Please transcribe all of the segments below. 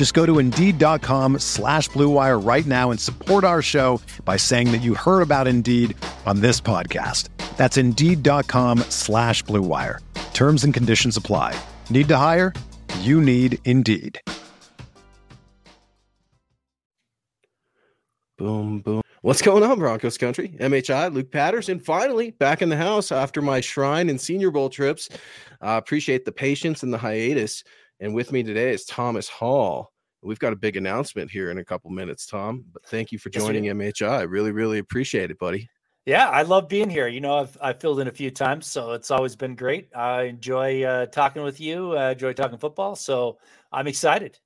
Just go to Indeed.com slash BlueWire right now and support our show by saying that you heard about Indeed on this podcast. That's Indeed.com slash BlueWire. Terms and conditions apply. Need to hire? You need Indeed. Boom, boom. What's going on, Broncos country? MHI, Luke Patterson, finally back in the house after my Shrine and Senior Bowl trips. Uh, appreciate the patience and the hiatus. And with me today is Thomas Hall. We've got a big announcement here in a couple minutes, Tom. But thank you for joining yes, MHI. Really, really appreciate it, buddy. Yeah, I love being here. You know, I've I've filled in a few times, so it's always been great. I enjoy uh, talking with you. I enjoy talking football, so I'm excited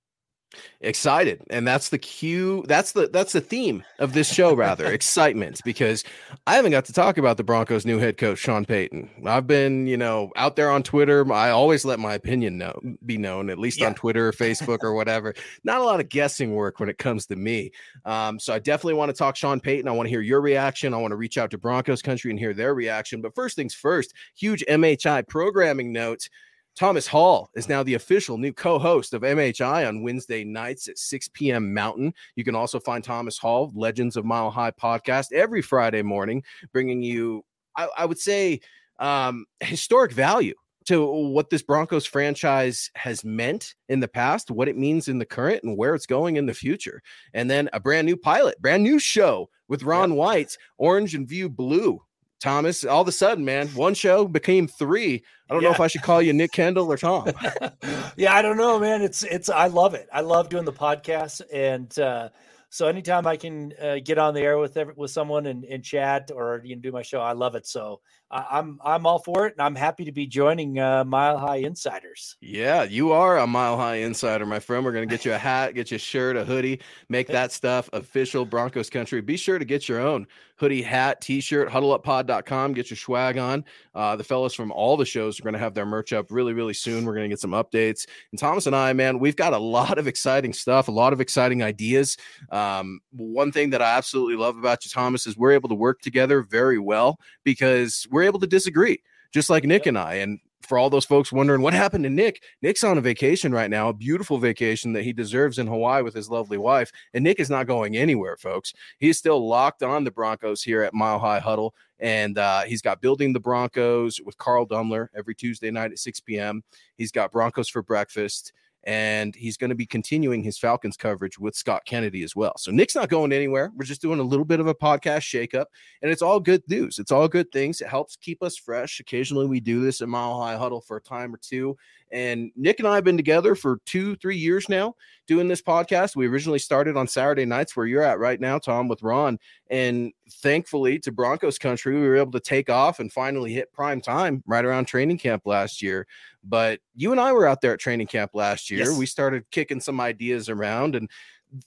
excited and that's the cue that's the that's the theme of this show rather excitement because i haven't got to talk about the broncos new head coach sean payton. I've been you know out there on twitter. I always let my opinion know be known at least yeah. on twitter or facebook or whatever. Not a lot of guessing work when it comes to me. Um, so i definitely want to talk sean payton. I want to hear your reaction. I want to reach out to broncos country and hear their reaction. But first things first huge mhi programming note Thomas Hall is now the official new co host of MHI on Wednesday nights at 6 p.m. Mountain. You can also find Thomas Hall, Legends of Mile High podcast, every Friday morning, bringing you, I, I would say, um, historic value to what this Broncos franchise has meant in the past, what it means in the current, and where it's going in the future. And then a brand new pilot, brand new show with Ron yep. White, Orange and View Blue Thomas, all of a sudden, man, one show became three. I don't yeah. know if I should call you Nick Kendall or Tom. yeah, I don't know, man. It's it's I love it. I love doing the podcast, and uh, so anytime I can uh, get on the air with every, with someone and, and chat or you know do my show, I love it. So I, am I'm all for it, and I'm happy to be joining uh, Mile High Insiders. Yeah, you are a Mile High Insider, my friend. We're gonna get you a hat, get you a shirt, a hoodie, make that stuff official Broncos country. Be sure to get your own hoodie, hat, t-shirt, huddleuppod.com. Get your swag on. Uh, the fellas from all the shows are going to have their merch up really, really soon. We're going to get some updates. And Thomas and I, man, we've got a lot of exciting stuff, a lot of exciting ideas. Um, one thing that I absolutely love about you, Thomas, is we're able to work together very well because we're able to disagree just like Nick and I. And for all those folks wondering what happened to Nick, Nick's on a vacation right now, a beautiful vacation that he deserves in Hawaii with his lovely wife. And Nick is not going anywhere, folks. He's still locked on the Broncos here at Mile High Huddle. And uh, he's got Building the Broncos with Carl Dumler every Tuesday night at 6 p.m. He's got Broncos for breakfast and he's going to be continuing his Falcons coverage with Scott Kennedy as well. So Nick's not going anywhere. We're just doing a little bit of a podcast shakeup, and it's all good news. It's all good things. It helps keep us fresh. Occasionally, we do this at Mile High Huddle for a time or two, and Nick and I have been together for two, three years now doing this podcast. We originally started on Saturday nights where you're at right now, Tom, with Ron. And thankfully to Broncos country, we were able to take off and finally hit prime time right around training camp last year. But you and I were out there at training camp last year. Yes. We started kicking some ideas around. And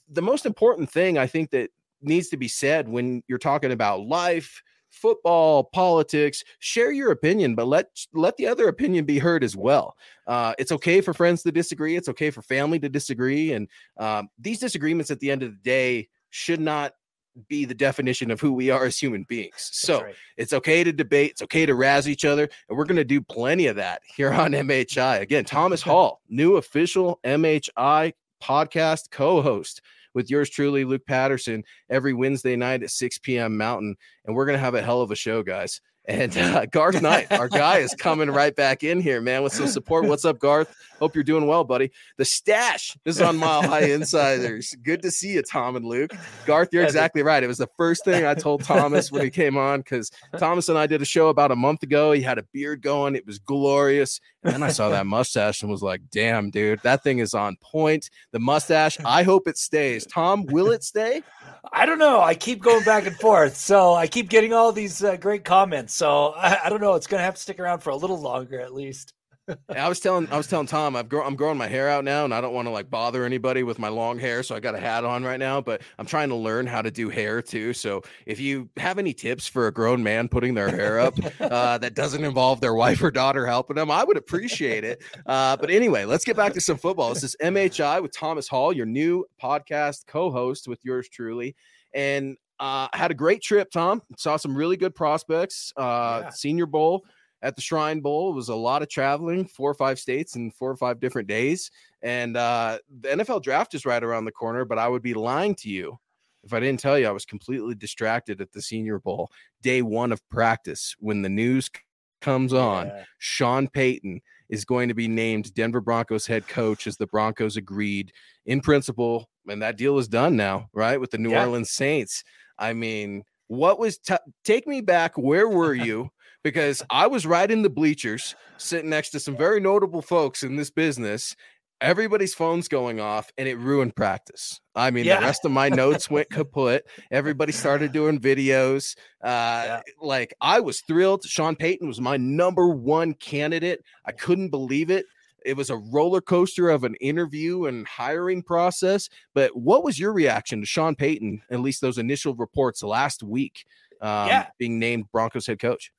the most important thing I think that needs to be said when you're talking about life, football, politics. Share your opinion, but let let the other opinion be heard as well. Uh, it's okay for friends to disagree. It's okay for family to disagree, and um, these disagreements at the end of the day should not be the definition of who we are as human beings. So right. it's okay to debate. It's okay to razz each other. And we're going to do plenty of that here on MHI. Again, Thomas Hall, new official MHI podcast co host with yours truly, Luke Patterson, every Wednesday night at 6 p.m. Mountain. And we're going to have a hell of a show, guys. And uh, Garth Knight, our guy, is coming right back in here, man, with some support. What's up, Garth? Hope you're doing well, buddy. The stash is on Mile High Insiders. Good to see you, Tom and Luke. Garth, you're exactly right. It was the first thing I told Thomas when he came on because Thomas and I did a show about a month ago. He had a beard going, it was glorious. And I saw that mustache and was like, damn, dude, that thing is on point. The mustache, I hope it stays. Tom, will it stay? I don't know. I keep going back and forth. So I keep getting all these uh, great comments. So I, I don't know. It's going to have to stick around for a little longer at least. I was telling I was telling Tom I've grown I'm growing my hair out now and I don't want to like bother anybody with my long hair so I got a hat on right now but I'm trying to learn how to do hair too. So if you have any tips for a grown man putting their hair up uh, that doesn't involve their wife or daughter helping them I would appreciate it. Uh, but anyway let's get back to some football. This is MHI with Thomas Hall your new podcast co-host with yours truly. And uh, had a great trip Tom. Saw some really good prospects uh, yeah. Senior Bowl at the Shrine Bowl. It was a lot of traveling, four or five states in four or five different days. And uh, the NFL draft is right around the corner, but I would be lying to you if I didn't tell you I was completely distracted at the Senior Bowl, day one of practice, when the news comes on. Yeah. Sean Payton is going to be named Denver Broncos head coach as the Broncos agreed in principle. And that deal is done now, right? With the New yeah. Orleans Saints. I mean, what was t- take me back? Where were you? Because I was right in the bleachers sitting next to some very notable folks in this business. Everybody's phone's going off and it ruined practice. I mean, yeah. the rest of my notes went kaput. Everybody started doing videos. Uh, yeah. Like, I was thrilled. Sean Payton was my number one candidate. I couldn't believe it it was a roller coaster of an interview and hiring process. But what was your reaction to Sean Payton, at least those initial reports last week, um, yeah. being named Broncos head coach?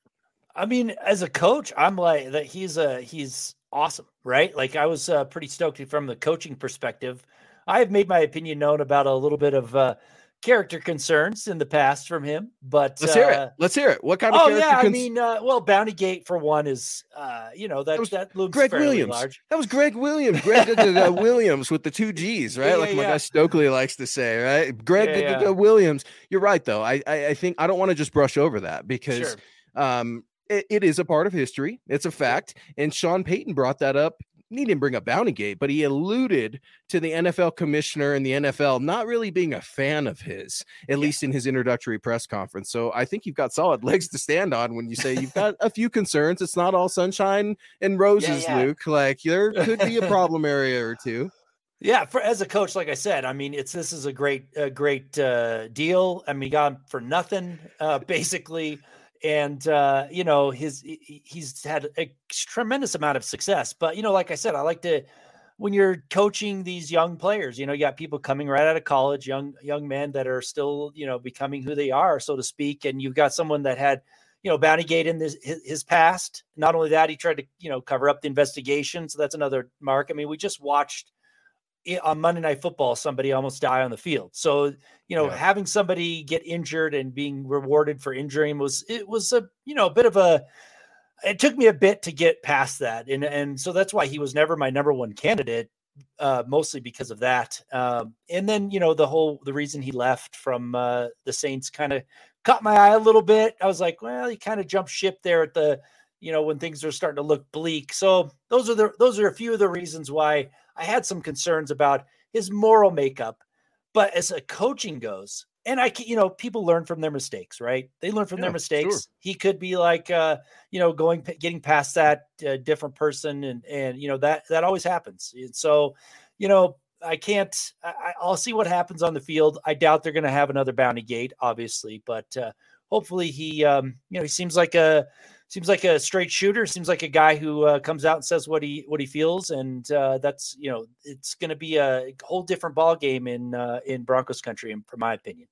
I mean, as a coach, I'm like that. He's a he's awesome, right? Like I was uh, pretty stoked from the coaching perspective. I have made my opinion known about a little bit of uh, character concerns in the past from him, but let's uh, hear it. Uh, let's hear it. What kind of? Oh yeah, cons- I mean, uh, well, Bounty Gate for one is, uh, you know, that that, was that looms Gregg Williams. Large. That was Gregg Williams. Gregg Williams with the two G's, right? Yeah, like yeah, my yeah. guy Stokely likes to say, right? Gregg Williams. You're right, though. I I, I think I don't want to just brush over that because. Sure. Um, it, it is a part of history. It's a fact. And Sean Payton brought that up. He didn't bring up Bounty Gate, but he alluded to the NFL commissioner and the NFL not really being a fan of his, at yeah. least in his introductory press conference. So I think you've got solid legs to stand on when you say you've got a few concerns. It's not all sunshine and roses, yeah, yeah. Luke. Like there could be a problem area or two. Yeah, for as a coach, like I said, I mean, it's this is a great, a great uh, deal. I mean, got for nothing, uh, basically and uh, you know his he's had a tremendous amount of success. But you know, like I said, I like to when you're coaching these young players, you know, you got people coming right out of college, young young men that are still you know becoming who they are, so to speak, and you've got someone that had you know Bounty Gate in this, his, his past. Not only that, he tried to you know cover up the investigation, so that's another mark. I mean, we just watched on Monday Night Football, somebody almost die on the field. So, you know, yeah. having somebody get injured and being rewarded for injuring was it was a you know a bit of a. It took me a bit to get past that, and and so that's why he was never my number one candidate, uh, mostly because of that. Um, and then you know the whole the reason he left from uh, the Saints kind of caught my eye a little bit. I was like, well, he kind of jumped ship there at the you know when things are starting to look bleak. So those are the those are a few of the reasons why I had some concerns about his moral makeup, but as a coaching goes, and I, you know, people learn from their mistakes, right? They learn from yeah, their mistakes. Sure. He could be like, uh, you know, going, getting past that uh, different person, and and you know that that always happens. And so, you know, I can't. I, will see what happens on the field. I doubt they're going to have another bounty gate, obviously, but uh, hopefully he, um, you know, he seems like a seems like a straight shooter. Seems like a guy who uh, comes out and says what he what he feels, and uh, that's you know it's going to be a whole different ball game in uh, in Broncos country, in, from my opinion.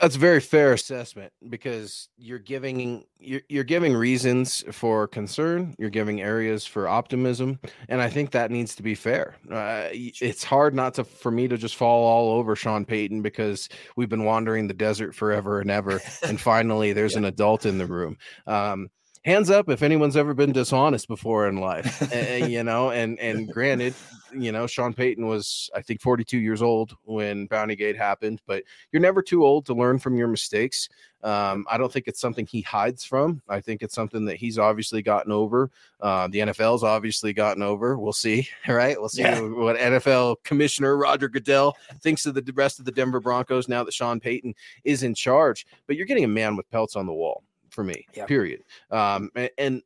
That's a very fair assessment because you're giving you're, you're giving reasons for concern, you're giving areas for optimism, and I think that needs to be fair. Uh, it's hard not to for me to just fall all over Sean Payton because we've been wandering the desert forever and ever, and finally there's yeah. an adult in the room. Um, hands up if anyone's ever been dishonest before in life, and, you know. And and granted, you know, Sean Payton was I think 42 years old when Bounty Gate happened, but you're never too old to learn from your mistakes. Um, I don't think it's something he hides from. I think it's something that he's obviously gotten over. Uh, the NFL's obviously gotten over. We'll see, right? We'll see yeah. what NFL Commissioner Roger Goodell thinks of the rest of the Denver Broncos now that Sean Payton is in charge. But you're getting a man with pelts on the wall for me. Yep. Period. Um, and, and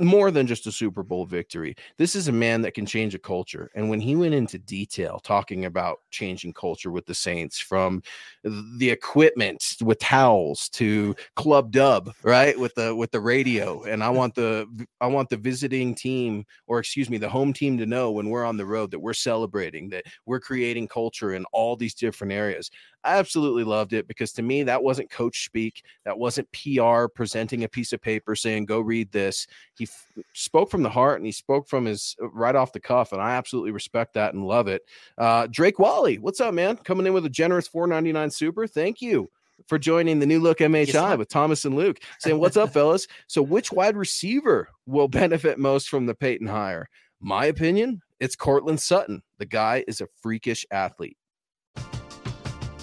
more than just a Super Bowl victory. This is a man that can change a culture. And when he went into detail talking about changing culture with the Saints from the equipment with towels to club dub, right? With the with the radio. And I want the I want the visiting team or excuse me, the home team to know when we're on the road that we're celebrating, that we're creating culture in all these different areas. I absolutely loved it because to me, that wasn't coach speak. That wasn't PR presenting a piece of paper saying, go read this. He f- spoke from the heart and he spoke from his uh, right off the cuff. And I absolutely respect that and love it. Uh, Drake Wally, what's up, man? Coming in with a generous 499 super. Thank you for joining the new look MHI yes, with Thomas and Luke saying, What's up, fellas? So, which wide receiver will benefit most from the Payton hire? My opinion, it's Courtland Sutton. The guy is a freakish athlete.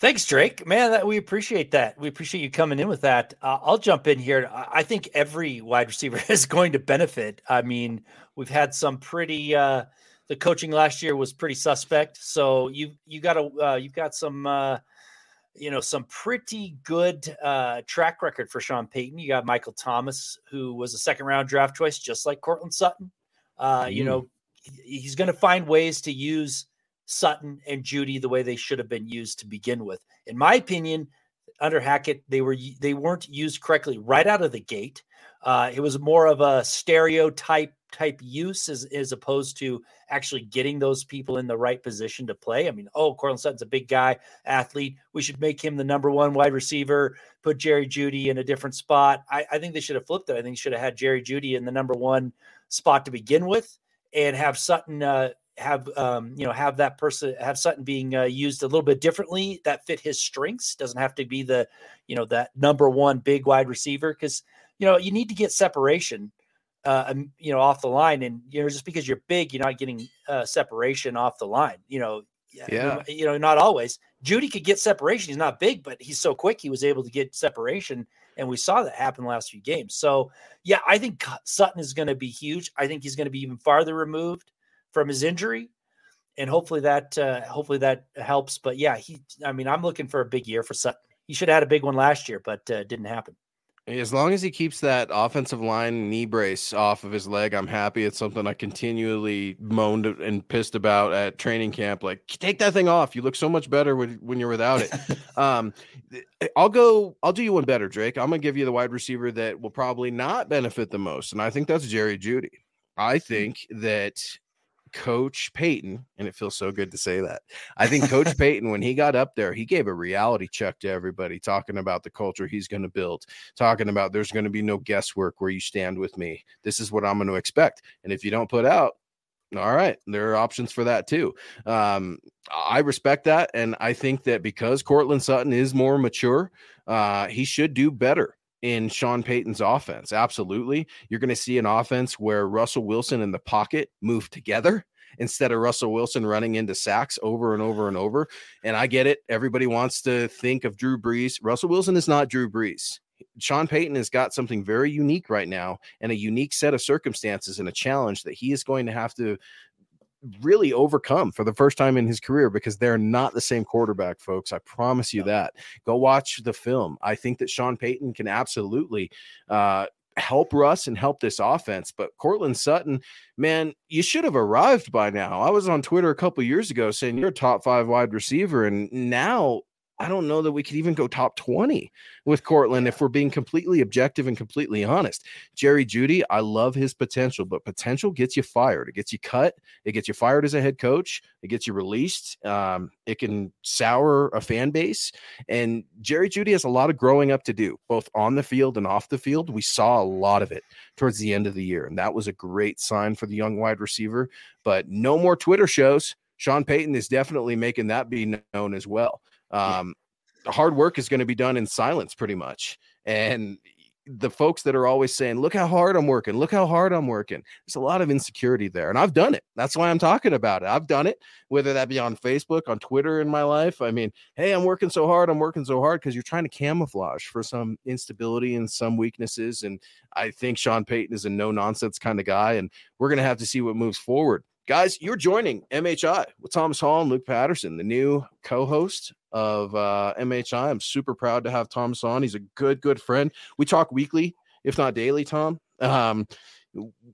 Thanks, Drake. Man, that we appreciate that. We appreciate you coming in with that. Uh, I'll jump in here. I think every wide receiver is going to benefit. I mean, we've had some pretty. Uh, the coaching last year was pretty suspect. So you you got a uh, you've got some uh, you know some pretty good uh, track record for Sean Payton. You got Michael Thomas, who was a second round draft choice, just like Courtland Sutton. Uh, mm. You know, he's going to find ways to use Sutton and Jeudy the way they should have been used to begin with. In my opinion, under Hackett, they were they weren't used correctly right out of the gate. Uh, it was more of a stereotype type use as, as opposed to actually getting those people in the right position to play. I mean, oh, Courtland Sutton's a big guy, athlete. We should make him the number one wide receiver, put Jerry Jeudy in a different spot. I, I think they should have flipped it. I think they should have had Jerry Jeudy in the number one spot to begin with and have Sutton uh, have um, you know have that person have Sutton being uh, used a little bit differently that fit his strengths. Doesn't have to be the you know that number one big wide receiver because you know you need to get separation. Uh, you know, off the line, and you know, just because you're big, you're not getting uh, separation off the line. You know, yeah, you know, not always. Jeudy could get separation. He's not big, but he's so quick. He was able to get separation, and we saw that happen the last few games. So, yeah, I think Sutton is going to be huge. I think he's going to be even farther removed from his injury, and hopefully that uh, hopefully that helps. But yeah, he. I mean, I'm looking for a big year for Sutton. He should have had a big one last year, but uh, didn't happen. As long as he keeps that offensive line knee brace off of his leg, I'm happy. It's something I continually moaned and pissed about at training camp. Like, take that thing off. You look so much better when, when you're without it. um, I'll go. I'll do you one better, Drake. I'm gonna give you the wide receiver that will probably not benefit the most, and I think that's Jerry Jeudy. I hmm. think that Coach Payton, and it feels so good to say that. I think Coach Payton, when he got up there, he gave a reality check to everybody, talking about the culture he's going to build, talking about there's going to be no guesswork where you stand with me. This is what I'm going to expect. And if you don't put out, all right, there are options for that too. Um, I respect that, and I think that because Courtland Sutton is more mature, uh, he should do better in Sean Payton's offense. Absolutely. You're going to see an offense where Russell Wilson and the pocket move together instead of Russell Wilson running into sacks over and over and over. And I get it. Everybody wants to think of Drew Brees. Russell Wilson is not Drew Brees. Sean Payton has got something very unique right now and a unique set of circumstances and a challenge that he is going to have to really overcome for the first time in his career because they're not the same quarterback, folks. I promise you that. Go watch the film. I think that Sean Payton can absolutely uh, help Russ and help this offense. But Courtland Sutton, man, you should have arrived by now. I was on Twitter a couple years ago saying you're a top five wide receiver, and now I don't know that we could even go top 20 with Courtland if we're being completely objective and completely honest. Jerry Jeudy, I love his potential, but potential gets you fired. It gets you cut. It gets you fired as a head coach. It gets you released. Um, it can sour a fan base. And Jerry Jeudy has a lot of growing up to do, both on the field and off the field. We saw a lot of it towards the end of the year. And that was a great sign for the young wide receiver. But no more Twitter shows. Sean Payton is definitely making that be known as well. Um, yeah. Hard work is going to be done in silence, pretty much. And the folks that are always saying, "Look how hard I'm working. Look how hard I'm working." There's a lot of insecurity there, and I've done it. That's why I'm talking about it. I've done it, whether that be on Facebook, on Twitter, in my life. I mean, hey, I'm working so hard. I'm working so hard because you're trying to camouflage for some instability and some weaknesses. And I think Sean Payton is a no nonsense kind of guy, and we're gonna have to see what moves forward. Guys, you're joining MHI with Thomas Hall and Luke Patterson, the new co-host of uh, MHI. I'm super proud to have Thomas on. He's a good, good friend. We talk weekly, if not daily. Tom, um,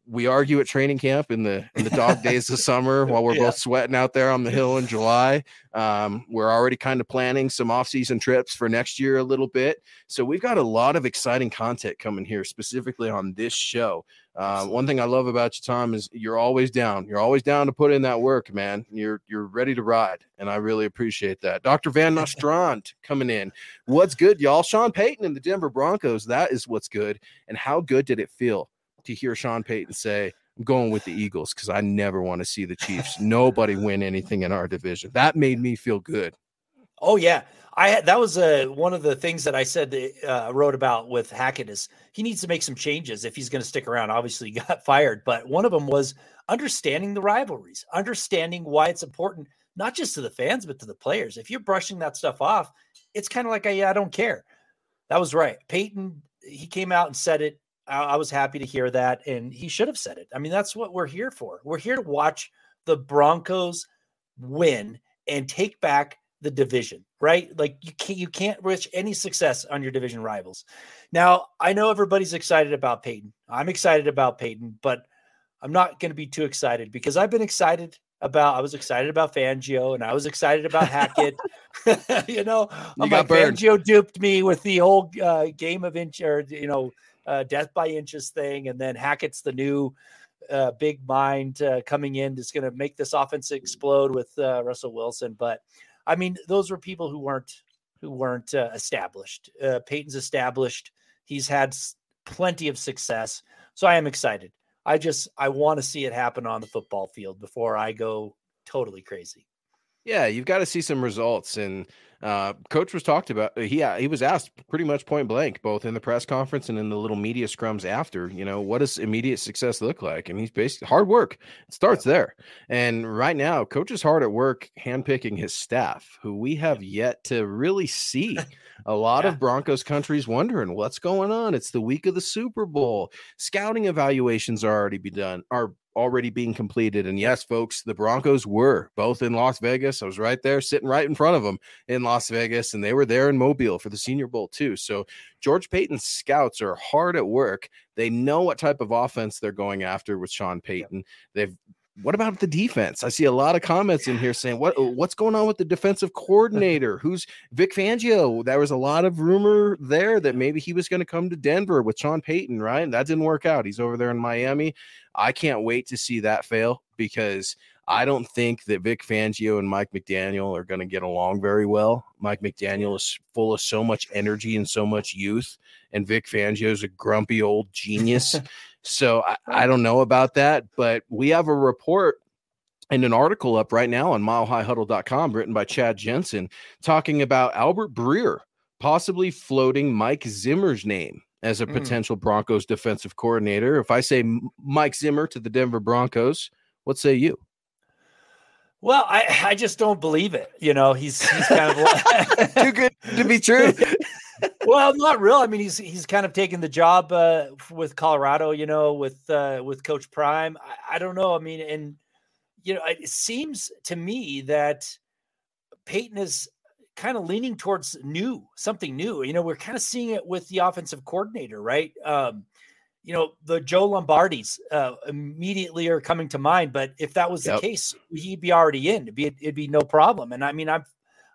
we argue at training camp in the in the dog days of summer while we're yeah. both sweating out there on the hill in July. Um, we're already kind of planning some off-season trips for next year a little bit. So we've got a lot of exciting content coming here, specifically on this show. Uh, one thing I love about you, Tom, is you're always down. You're always down to put in that work, man. You're you're ready to ride, and I really appreciate that. Dr. Van Nostrand coming in. What's good, y'all? Sean Payton and the Denver Broncos. That is what's good. And how good did it feel to hear Sean Payton say, I'm going with the Eagles because I never want to see the Chiefs. Nobody win anything in our division. That made me feel good. Oh yeah, I had that was uh, one of the things that I said uh, wrote about with Hackett is he needs to make some changes if he's going to stick around. Obviously, he got fired, but one of them was understanding the rivalries, understanding why it's important not just to the fans but to the players. If you're brushing that stuff off, it's kind of like I, I don't care. That was right. Payton he came out and said it I, I was happy to hear that, and he should have said it. I mean, that's what we're here for. We're here to watch the Broncos win and take back the division, right? Like you can't you can't reach any success on your division rivals. Now, I know everybody's excited about Payton. I'm excited about Payton, but I'm not going to be too excited because I've been excited about I was excited about Fangio and I was excited about Hackett. you know, you I'm like Fangio duped me with the whole uh, game of inch or you know uh, death by inches thing, and then Hackett's the new uh, big mind uh, coming in is going to make this offense explode with uh, Russell Wilson. But I mean, those were people who weren't who weren't uh, established. Uh, Payton's established. He's had plenty of success, so I am excited. I just I want to see it happen on the football field before I go totally crazy. Yeah, you've got to see some results, and uh, coach was talked about. He uh, he was asked pretty much point blank, both in the press conference and in the little media scrums after. You know, what does immediate success look like? And he's basically hard work. It starts there. And right now, coach is hard at work handpicking his staff, who we have yet to really see. A lot yeah. of Broncos countries wondering what's going on. It's the week of the Super Bowl. Scouting evaluations are already be done. Are already being completed. And yes, folks, the Broncos were both in Las Vegas. I was right there, sitting right in front of them in Las Vegas, and they were there in Mobile for the Senior Bowl too. So George Paton's scouts are hard at work. They know what type of offense they're going after with Sean Payton. They've what about the defense? I see a lot of comments in here saying what what's going on with the defensive coordinator? Who's Vic Fangio? There was a lot of rumor there that maybe he was going to come to Denver with Sean Payton, right? That didn't work out. He's over there in Miami. I can't wait to see that fail because I don't think that Vic Fangio and Mike McDaniel are going to get along very well. Mike McDaniel is full of so much energy and so much youth, and Vic Fangio is a grumpy old genius. so I, I don't know about that, but we have a report and an article up right now on milehighhuddle.com written by Chad Jensen talking about Albert Breer possibly floating Mike Zimmer's name as a mm. potential Broncos defensive coordinator. If I say Mike Zimmer to the Denver Broncos, what say you? Well, I, I just don't believe it. You know, he's he's kind of too good to be true. well, not real. I mean, he's he's kind of taken the job uh, with Colorado. You know, with uh, with Coach Prime. I, I don't know. I mean, and you know, it seems to me that Payton is kind of leaning towards new, something new. You know, we're kind of seeing it with the offensive coordinator, right? Um, you know, the Joe Lombardis uh, immediately are coming to mind. But if that was yep. the case, he'd be already in. It'd be it'd be no problem. And I mean, I'm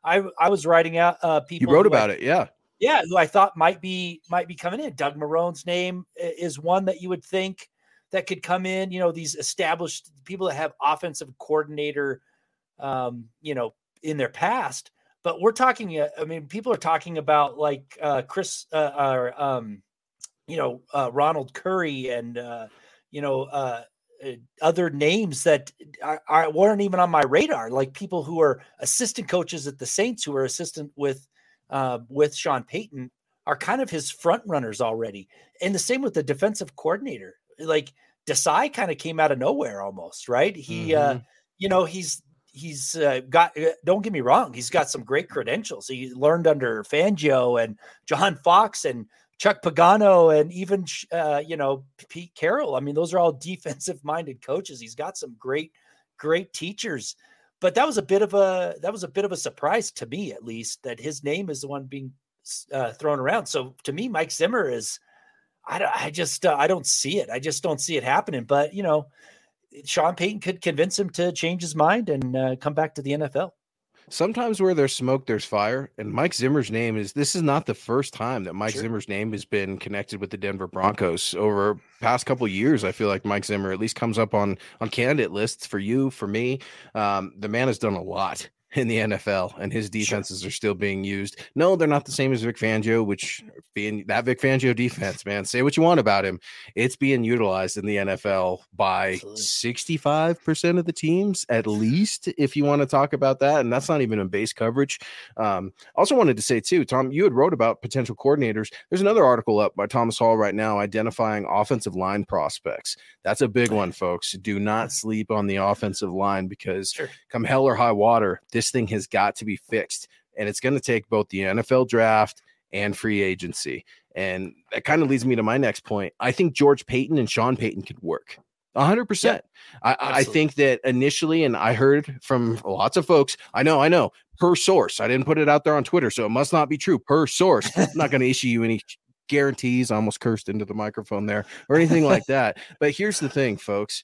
I I was writing out uh, people. You wrote about I, it, yeah, yeah. Who I thought might be might be coming in. Doug Marrone's name is one that you would think that could come in. You know, these established people that have offensive coordinator, um, you know, in their past. But we're talking. Uh, I mean, people are talking about like uh, Chris uh, or um, you know uh, Ronald Curry and uh, you know uh, uh, other names that are, are, weren't even on my radar, like people who are assistant coaches at the Saints, who are assistant with uh, with Sean Payton, are kind of his front runners already. And the same with the defensive coordinator, like Desai kind of came out of nowhere almost, right? He, uh, mm-hmm. uh, you know, he's he's uh, got. Don't get me wrong, he's got some great credentials. He learned under Fangio and John Fox and Chuck Pagano and even uh, you know Pete Carroll. I mean, those are all defensive minded coaches. He's got some great, great teachers. But that was a bit of a that was a bit of a surprise to me, at least, that his name is the one being uh, thrown around. So to me, Mike Zimmer is. I, don't, I just uh, I don't see it. I just don't see it happening. But you know, Sean Payton could convince him to change his mind and uh, come back to the NFL sometimes where there's smoke, there's fire. And Mike Zimmer's name is this is not the first time that Mike sure. Zimmer's name has been connected with the Denver Broncos over past couple years. I feel like Mike Zimmer at least comes up on on candidate lists for you, for me. Um, the man has done a lot in the NFL, and his defenses sure. are still being used. No, they're not the same as Vic Fangio, which being that Vic Fangio defense, man, say what you want about him. It's being utilized in the NFL by 65% of the teams, at least, if you want to talk about that. And that's not even in base coverage. Um, also wanted to say, too, Tom, you had wrote about potential coordinators. There's another article up by Thomas Hall right now identifying offensive line prospects. That's a big one, folks. Do not sleep on the offensive line because sure. come hell or high water, this thing has got to be fixed. And it's going to take both the NFL draft and free agency. And that kind of leads me to my next point. I think George Paton and Sean Payton could work. 100%. Yeah, I, I, think that initially, and I heard from lots of folks, I know, I know, per source. I didn't put it out there on Twitter, so it must not be true. Per source. I'm not going to issue you any guarantees. I almost cursed into the microphone there or anything like that. But here's the thing, folks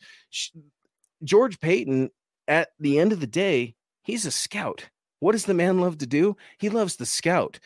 George Paton, at the end of the day, He's a scout. What does the man love to do? He loves the scout.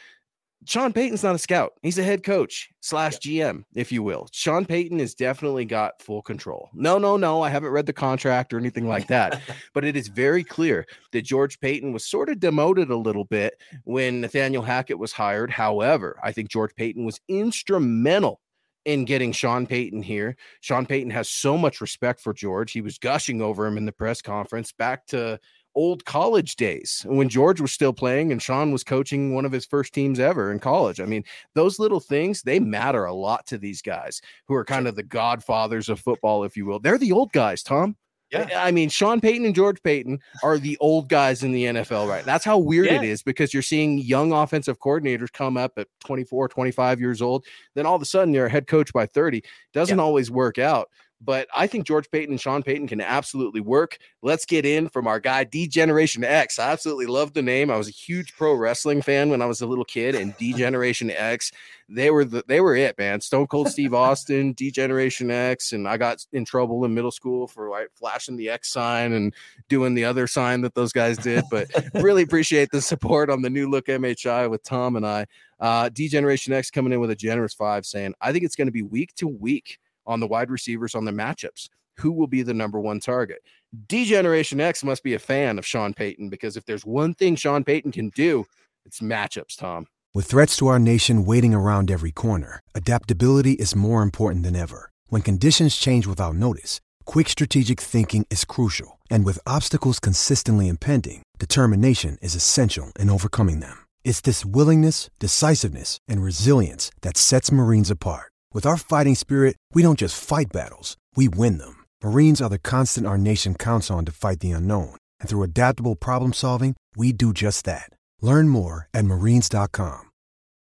Sean Payton's not a scout. He's a head coach slash GM, if you will. Sean Payton has definitely got full control. No, no, no. I haven't read the contract or anything like that. but it is very clear that George Paton was sort of demoted a little bit when Nathaniel Hackett was hired. However, I think George Paton was instrumental in getting Sean Payton here. Sean Payton has so much respect for George. He was gushing over him in the press conference back to old college days when George was still playing and Sean was coaching one of his first teams ever in college. I mean, those little things, they matter a lot to these guys who are kind of the godfathers of football, if you will. They're the old guys, Tom. Yeah. I mean, Sean Payton and George Paton are the old guys in the NFL, right? That's how weird yeah. it is because you're seeing young offensive coordinators come up at 24, 25 years old. Then all of a sudden you're a head coach by 30. Doesn't yeah. always work out but I think George Paton and Sean Payton can absolutely work. Let's get in from our guy D Generation X. I absolutely love the name. I was a huge pro wrestling fan when I was a little kid, and D Generation X, they were the, they were it, man. Stone Cold Steve Austin, D Generation X, and I got in trouble in middle school for like flashing the X sign and doing the other sign that those guys did. But really appreciate the support on the new look MHI with Tom and I. Uh, D Generation X coming in with a generous five, saying I think it's going to be week to week on the wide receivers on the matchups. who will be the number one target. Degeneration X must be a fan of Sean Payton because if there's one thing Sean Payton can do, it's matchups, Tom. With threats to our nation waiting around every corner, adaptability is more important than ever. When conditions change without notice, quick strategic thinking is crucial. And with obstacles consistently impending, determination is essential in overcoming them. It's this willingness, decisiveness, and resilience that sets Marines apart. With our fighting spirit, we don't just fight battles, we win them. Marines are the constant our nation counts on to fight the unknown. And through adaptable problem solving, we do just that. Learn more at marines.com.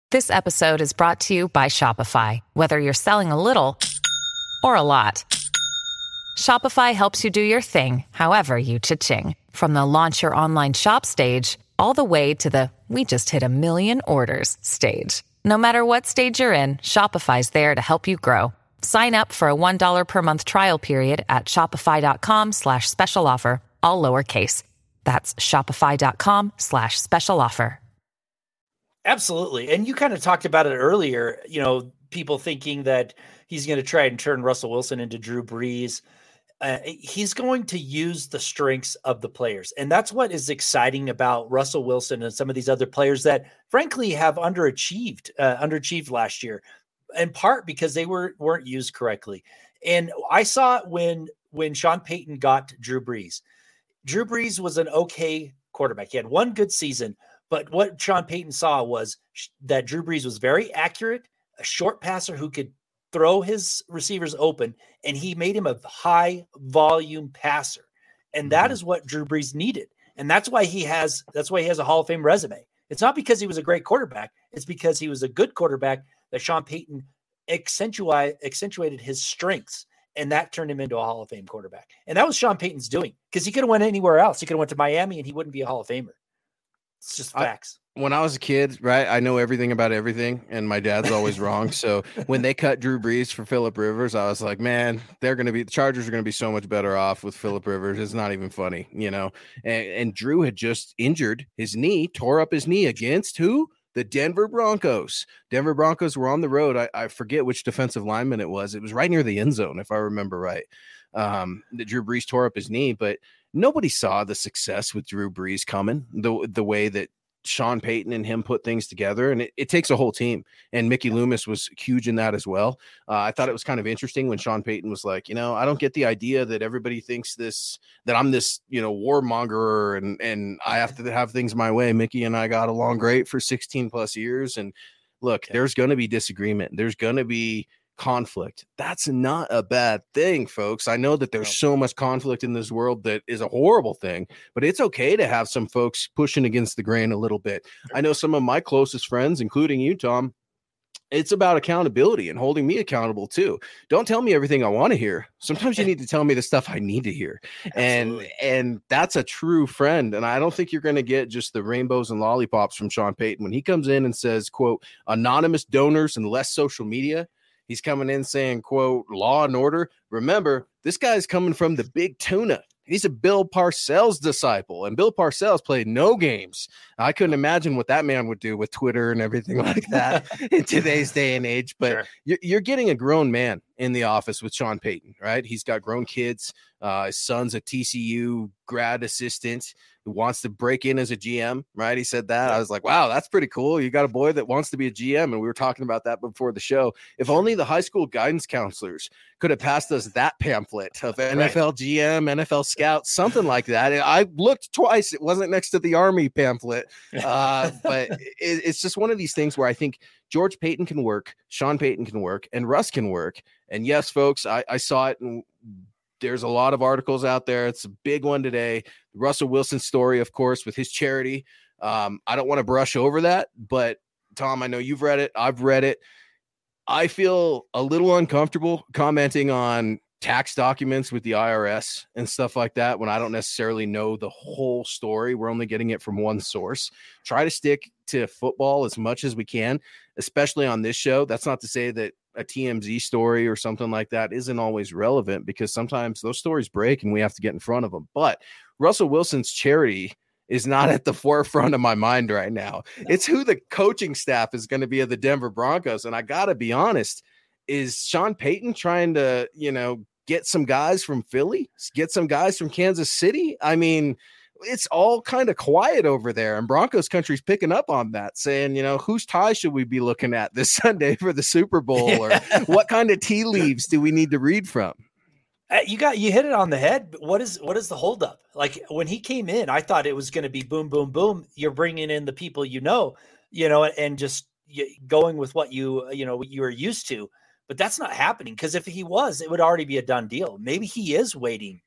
This episode is brought to you by Shopify. Whether you're selling a little or a lot, Shopify helps you do your thing, however you cha-ching. From the launch your online shop stage, all the way to the we just hit a million orders stage. No matter what stage you're in, Shopify's there to help you grow. Sign up for a $1 per month trial period at shopify.com slash special offer, all lowercase. That's shopify.com slash special offer. Absolutely. And you kind of talked about it earlier, you know, people thinking that he's going to try and turn Russell Wilson into Drew Brees. Uh, he's going to use the strengths of the players. And that's what is exciting about Russell Wilson and some of these other players that frankly have underachieved, uh, underachieved last year in part because they were weren't used correctly. And I saw it when when Sean Payton got Drew Brees. Drew Brees was an okay quarterback. He had one good season, but what Sean Payton saw was that Drew Brees was very accurate, a short passer who could throw his receivers open, and he made him a high volume passer. And that mm-hmm. is what Drew Brees needed. And that's why he has that's why he has a Hall of Fame resume. It's not because he was a great quarterback, it's because he was a good quarterback that Sean Payton accentuate, accentuated his strengths, and that turned him into a Hall of Fame quarterback. And that was Sean Payton's doing because he could have went anywhere else. He could have went to Miami, and he wouldn't be a Hall of Famer. It's just facts. When I was a kid, right, I know everything about everything, and my dad's always wrong. So when they cut Drew Brees for Philip Rivers, I was like, man, they're going to be the Chargers are going to be so much better off with Philip Rivers. It's not even funny, you know. And, and Drew had just injured his knee, tore up his knee against who? the Denver Broncos. Denver Broncos were on the road. I, I, forget which defensive lineman it was. It was right near the end zone, if I remember right. Um, that Drew Brees tore up his knee, but nobody saw the success with Drew Brees coming the the way that Sean Payton and him put things together, and it, it, takes a whole team. And Mickey Loomis was huge in that as well. Uh, I thought it was kind of interesting when Sean Payton was like, you know, I don't get the idea that everybody thinks this that I'm this, you know, warmonger and and I have to have things my way. Mickey and I got along great for 16 plus years, and look, there's going to be disagreement. There's going to be conflict. That's not a bad thing, folks. I know that there's so much conflict in this world that is a horrible thing, but it's okay to have some folks pushing against the grain a little bit. I know some of my closest friends, including you, Tom. It's about accountability and holding me accountable too. Don't tell me everything I want to hear. Sometimes you need to tell me the stuff I need to hear. And and that's a true friend. And I don't think you're going to get just the rainbows and lollipops from Sean Payton when he comes in and says, quote, anonymous donors and less social media He's coming in saying, quote, law and order. Remember, this guy's coming from the big tuna. He's a Bill Parcells disciple, and Bill Parcells played no games. I couldn't oh. imagine what that man would do with Twitter and everything like that in today's day and age. But sure. you're, you're getting a grown man in the office with Sean Payton, right? He's got grown kids. Uh, his son's a TCU grad assistant who wants to break in as a GM, right? He said that. I was like, wow, that's pretty cool. You got a boy that wants to be a GM. And we were talking about that before the show. If only the high school guidance counselors could have passed us that pamphlet of NFL right. GM, NFL scout, something like that. I looked twice. It wasn't next to the Army pamphlet. Uh, but it, it's just one of these things where I think George Paton can work, Sean Payton can work, and Russ can work. And yes, folks, I, I saw it and there's a lot of articles out there. It's a big one today. Russell Wilson story, of course, with his charity. Um, I don't want to brush over that, but Tom, I know you've read it. I've read it. I feel a little uncomfortable commenting on tax documents with the IRS and stuff like that when I don't necessarily know the whole story. We're only getting it from one source. Try to stick to football as much as we can, especially on this show. That's not to say that a TMZ story or something like that isn't always relevant because sometimes those stories break and we have to get in front of them. But Russell Wilson's charity is not at the forefront of my mind right now. It's who the coaching staff is going to be of the Denver Broncos. And I got to be honest, is Sean Payton trying to, you know, get some guys from Philly, get some guys from Kansas City. I mean, it's all kind of quiet over there, and Broncos country's picking up on that, saying, you know, whose tie should we be looking at this Sunday for the Super Bowl, or what kind of tea leaves do we need to read from? Uh, you got you hit it on the head. What is what is the holdup? Like when he came in, I thought it was going to be boom, boom, boom. You're bringing in the people you know, you know, and just going with what you you know you are used to. But that's not happening because if he was, it would already be a done deal. Maybe he is waiting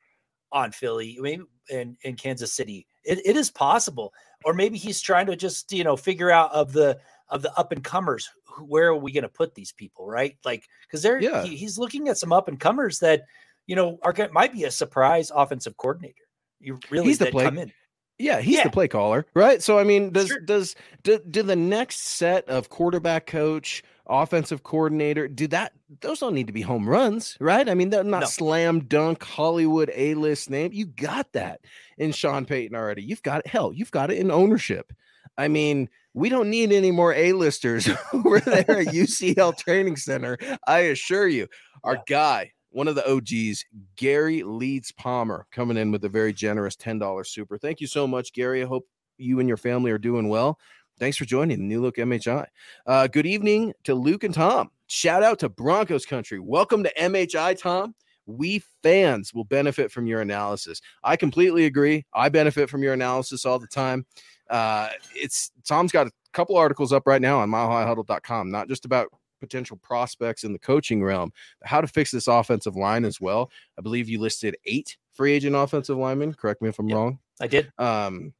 on Philly, maybe in, in Kansas City. It, it is possible, or maybe he's trying to just you know figure out of the of the up and comers where are we going to put these people, right? Like because they're yeah. he, he's looking at some up and comers that you know, are might be a surprise offensive coordinator. You really he's the play. Yeah, he's yeah. the play caller, right? So I mean, does sure. does do, do the next set of quarterback coach, offensive coordinator, do that? Those don't need to be home runs, right? I mean, they're not no. slam dunk Hollywood A list name. You got that in Sean Payton already. You've got it. Hell, you've got it in ownership. I mean, we don't need any more A-listers over there at UCHealth Training Center. I assure you, our yeah. guy one of the OGs, Gary Leeds Palmer, coming in with a very generous $10 super. Thank you so much, Gary. I hope you and your family are doing well. Thanks for joining the New Look MHI. Uh, good evening to Luke and Tom. Shout out to Broncos Country. Welcome to MHI, Tom. We fans will benefit from your analysis. I completely agree. I benefit from your analysis all the time. Uh, it's Tom's got a couple articles up right now on milehighhuddle.com, not just about potential prospects in the coaching realm, how to fix this offensive line as well. I believe you listed eight free agent offensive linemen. Correct me if I'm yep, wrong. I did. Um,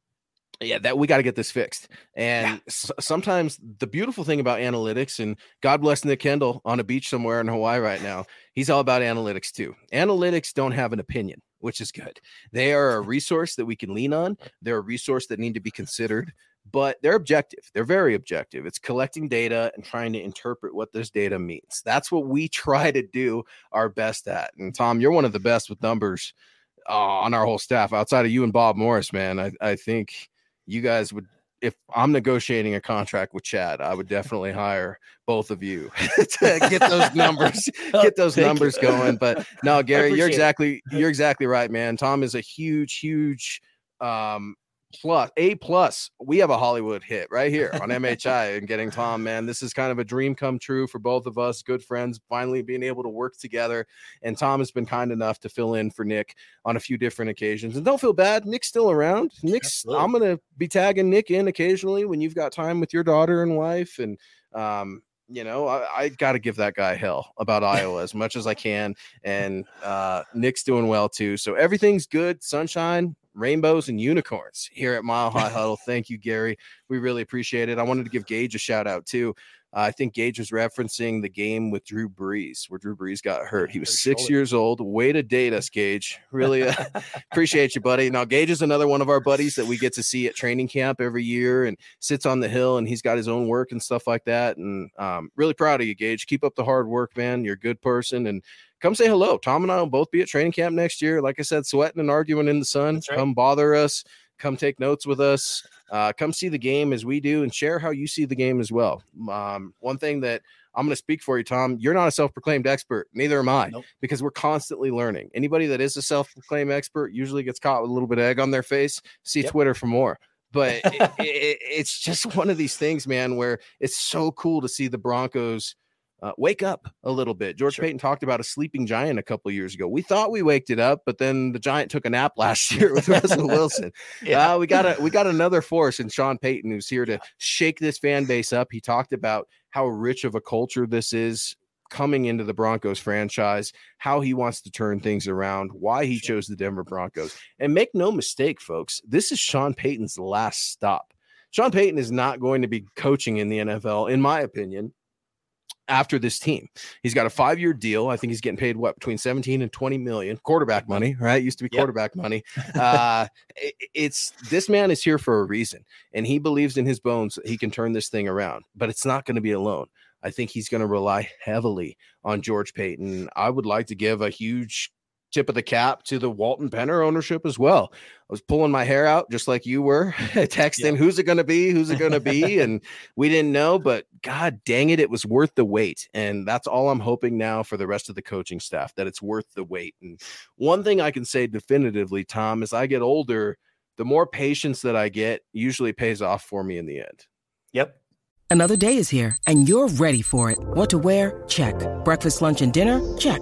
yeah, that we got to get this fixed. And yeah. s- sometimes the beautiful thing about analytics, and God bless Nick Kendell on a beach somewhere in Hawaii right now, he's all about analytics too. Analytics don't have an opinion, which is good. They are a resource that we can lean on. They're a resource that need to be considered but they're objective. They're very objective. It's collecting data and trying to interpret what this data means. That's what we try to do our best at. And Tom, you're one of the best with numbers uh, on our whole staff outside of you and Bob Morris, man. I, I think you guys would if I'm negotiating a contract with Chad, I would definitely hire both of you to get those numbers, get those numbers you. going. But no, Gary, you're exactly you're exactly right, man. Tom is a huge, huge um, plus a plus we have a hollywood hit right here on mhi and getting tom man this is kind of a dream come true for both of us good friends finally being able to work together and tom has been kind enough to fill in for nick on a few different occasions and don't feel bad nick's still around nick's Absolutely. i'm gonna be tagging nick in occasionally when you've got time with your daughter and wife and um you know, I, I got to give that guy hell about Iowa as much as I can. And uh, Nick's doing well too. So everything's good. Sunshine, rainbows and unicorns here at Mile High Huddle. Thank you, Gary. We really appreciate it. I wanted to give Gage a shout out too. Uh, I think Gage was referencing the game with Drew Brees, where Drew Brees got hurt. He was six years old. Way to date us, Gage. Really uh, appreciate you, buddy. Now, Gage is another one of our buddies that we get to see at training camp every year and sits on the hill and he's got his own work and stuff like that. And um, really proud of you, Gage. Keep up the hard work, man. You're a good person. And come say hello. Tom and I will both be at training camp next year. Like I said, sweating and arguing in the sun. Right. Come bother us. Come take notes with us. Uh, come see the game as we do and share how you see the game as well. Um, one thing that I'm going to speak for you, Tom. You're not a self proclaimed expert. Neither am I, nope. because we're constantly learning. Anybody that is a self proclaimed expert usually gets caught with a little bit of egg on their face. See yep. Twitter for more. But it, it, it's just one of these things, man, where it's so cool to see the Broncos uh, wake up a little bit. George sure. Paton talked about a sleeping giant a couple years ago. We thought we waked it up, but then the giant took a nap last year with Russell Wilson. yeah. Uh, we got a we got another force in Sean Payton who's here to shake this fan base up. He talked about how rich of a culture this is coming into the Broncos franchise, how he wants to turn things around, why he chose the Denver Broncos. And make no mistake, folks, this is Sean Payton's last stop. Sean Payton is not going to be coaching in the NFL, in my opinion, after this team. He's got a five year deal. I think he's getting paid what between 17 and 20 million quarterback money, right? Used to be quarterback money. Uh, it, it's this man is here for a reason, and he believes in his bones that he can turn this thing around, but it's not going to be alone. I think he's going to rely heavily on George Paton. I would like to give a huge tip of the cap to the Walton Penner ownership as well. I was pulling my hair out just like you were, texting, yeah. who's it going to be? Who's it going to be? and we didn't know, but God dang it, it was worth the wait. And that's all I'm hoping now for the rest of the coaching staff that it's worth the wait. And one thing I can say definitively, Tom, as I get older, the more patience that I get usually pays off for me in the end. Yep. Another day is here and you're ready for it. What to wear? Check. Breakfast, lunch, and dinner? Check.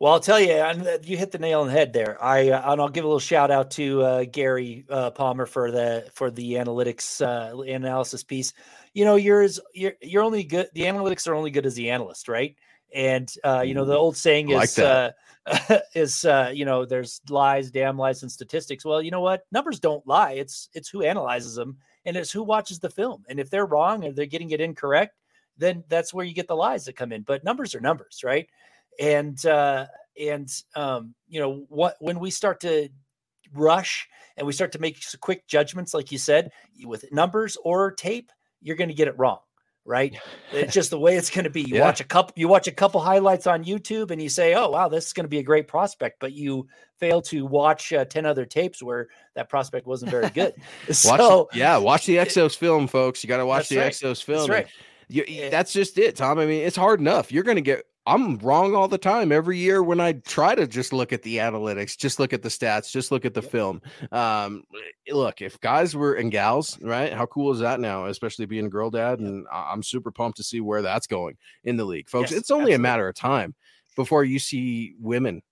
Well, I'll tell you, uh, you hit the nail on the head there. I uh, and I'll give a little shout out to uh, Gary uh, Palmer for the for the analytics uh, analysis piece. You know, yours you're you're only good. The analytics are only good as the analyst, right? And uh, you know, the old saying is like is you know, there's lies, damn lies, and statistics. Well, you know what? Numbers don't lie. It's it's who analyzes them and it's who watches the film. And if they're wrong and they're getting it incorrect, then that's where you get the lies that come in. But numbers are numbers, right? And uh, and um, you know what when we start to rush and we start to make quick judgments, like you said, with numbers or tape, you're going to get it wrong right? It's just the way it's going to be. You yeah. watch a couple, you watch a couple highlights on YouTube, and you say, "Oh, wow, this is going to be a great prospect," but you fail to watch uh, ten other tapes where that prospect wasn't very good. so, watch, yeah, watch the Exos film, folks. You got to watch the right. Exos film. That's right. You, that's just it, Tom. I mean, it's hard enough. You're going to get I'm wrong all the time every year when I try to just look at the analytics, just look at the stats, just look at the film. Um, eh, look, if guys were and gals, right? How cool is that now, especially being a girl dad? And I'm super pumped to see where that's going in the league, folks. Yes, it's only absolutely. a matter of time before you see women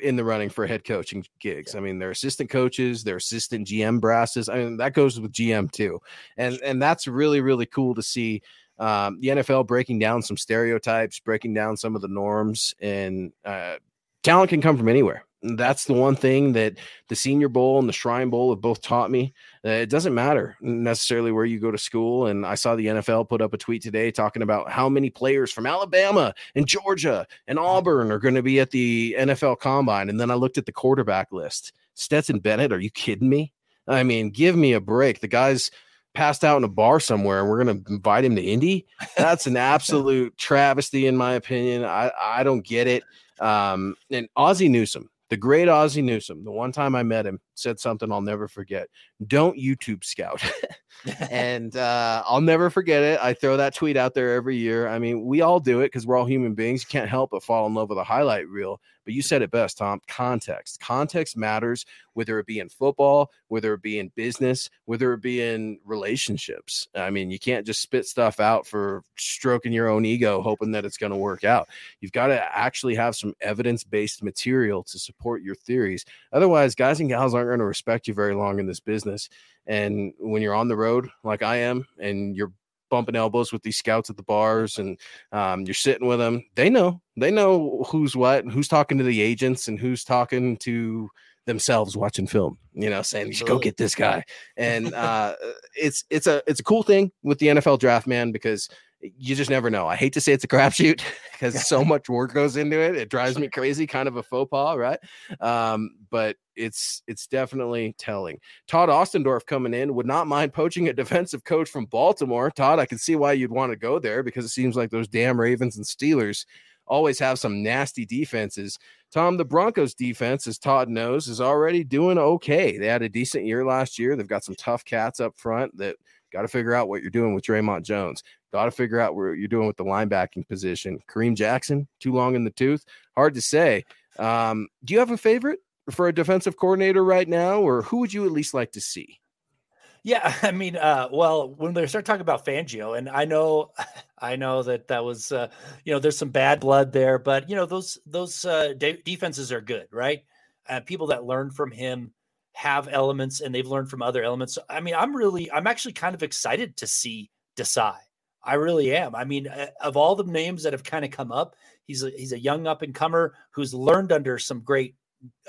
in the running for head coaching gigs. Yeah. I mean, they're assistant coaches, they're assistant GM brasses. I mean, that goes with GM too. And and that's really, really cool to see um, the NFL breaking down some stereotypes, breaking down some of the norms, and uh, talent can come from anywhere. That's the one thing that the Senior Bowl and the Shrine Bowl have both taught me. Uh, it doesn't matter necessarily where you go to school. And I saw the NFL put up a tweet today talking about how many players from Alabama and Georgia and Auburn are going to be at the NFL Combine. And then I looked at the quarterback list. Stetson Bennett, are you kidding me? I mean, give me a break. The guy's passed out in a bar somewhere and we're going to invite him to Indy. That's an absolute travesty, in my opinion. I, I don't get it. Um, and Ozzie Newsome, the great Ozzie Newsome, the one time I met him, said something I'll never forget. Don't YouTube scout. and uh, I'll never forget it. I throw that tweet out there every year. I mean, we all do it because we're all human beings. You can't help but fall in love with a highlight reel. But you said it best, Tom. Context. Context matters, whether it be in football, whether it be in business, whether it be in relationships. I mean, you can't just spit stuff out for stroking your own ego, hoping that it's going to work out. You've got to actually have some evidence based material to support your theories. Otherwise, guys and gals aren't going to respect you very long in this business. And when you're on the road like I am, and you're bumping elbows with these scouts at the bars and um, you're sitting with them they know they know who's what and who's talking to the agents and who's talking to themselves watching film you know saying you should go get this guy and uh, it's it's a it's a cool thing with the nfl draft man because you just never know. I hate to say it's a crapshoot because so much work goes into it. It drives me crazy, kind of a faux pas, right? Um, but it's it's definitely telling. Todd Ostendorf coming in would not mind poaching a defensive coach from Baltimore. Todd, I can see why you'd want to go there because it seems like those damn Ravens and Steelers always have some nasty defenses. Tom, the Broncos defense, as Todd knows, is already doing okay. They had a decent year last year. They've got some tough cats up front that got to figure out what you're doing with Dre'Mont Jones. Got to figure out what you're doing with the linebacking position. Kareem Jackson, too long in the tooth. Hard to say. Um, do you have a favorite for a defensive coordinator right now, or who would you at least like to see? Yeah, I mean, uh, well, when they start talking about Fangio, and I know, I know that that was, uh, you know, there's some bad blood there, but you know, those those uh, de- defenses are good, right? Uh, people that learn from him have elements, and they've learned from other elements. So, I mean, I'm really, I'm actually kind of excited to see Desai. I really am. I mean, uh, of all the names that have kind of come up, he's a, he's a young up and comer who's learned under some great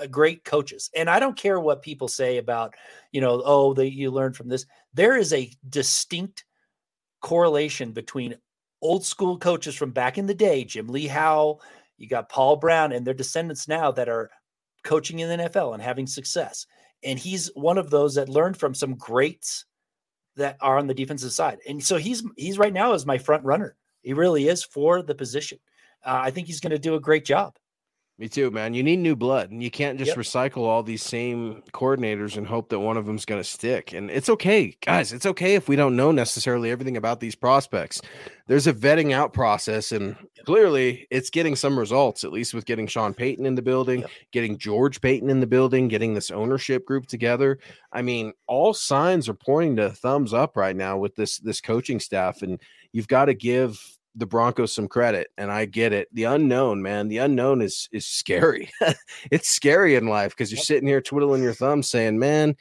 great coaches. And I don't care what people say about, you know, oh, that you learn from this. There is a distinct correlation between old school coaches from back in the day, Jim Lee Howell, you got Paul Brown and their descendants now that are coaching in the NFL and having success. And he's one of those that learned from some greats that are on the defensive side. And so he's he's right now is my front runner. He really is for the position. Uh, I think he's going to do a great job. Me too, man. You need new blood, and you can't just yep. recycle all these same coordinators and hope that one of them's going to stick. And it's okay, guys. It's okay if we don't know necessarily everything about these prospects. There's a vetting out process, and clearly, it's getting some results. At least with getting Sean Payton in the building, yep. getting George Paton in the building, getting this ownership group together. I mean, all signs are pointing to thumbs up right now with this this coaching staff, and you've got to give the Broncos some credit, and I get it. The unknown, man, the unknown is is scary. it's scary in life because you're sitting here twiddling your thumbs, saying, "Man,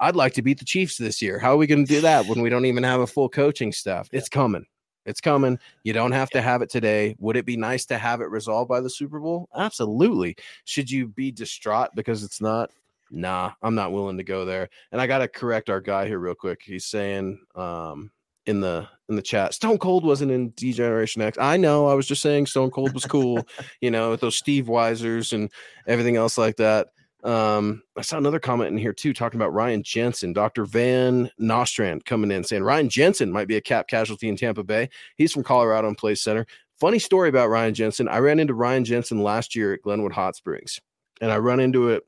I'd like to beat the Chiefs this year. How are we going to do that when we don't even have a full coaching staff? It's coming. It's coming. You don't have to have it today. Would it be nice to have it resolved by the Super Bowl? Absolutely. Should you be distraught because it's not? Nah, I'm not willing to go there. And I got to correct our guy here real quick. He's saying, um, in the in the chat. Stone Cold wasn't in D Generation X. I know. I was just saying Stone Cold was cool, you know, with those Steve Weisers and everything else like that. Um, I saw another comment in here too, talking about Ryan Jensen, Dr. Van Nostrand coming in saying Ryan Jensen might be a cap casualty in Tampa Bay. He's from Colorado and plays center. Funny story about Ryan Jensen. I ran into Ryan Jensen last year at Glenwood Hot Springs, and I run into it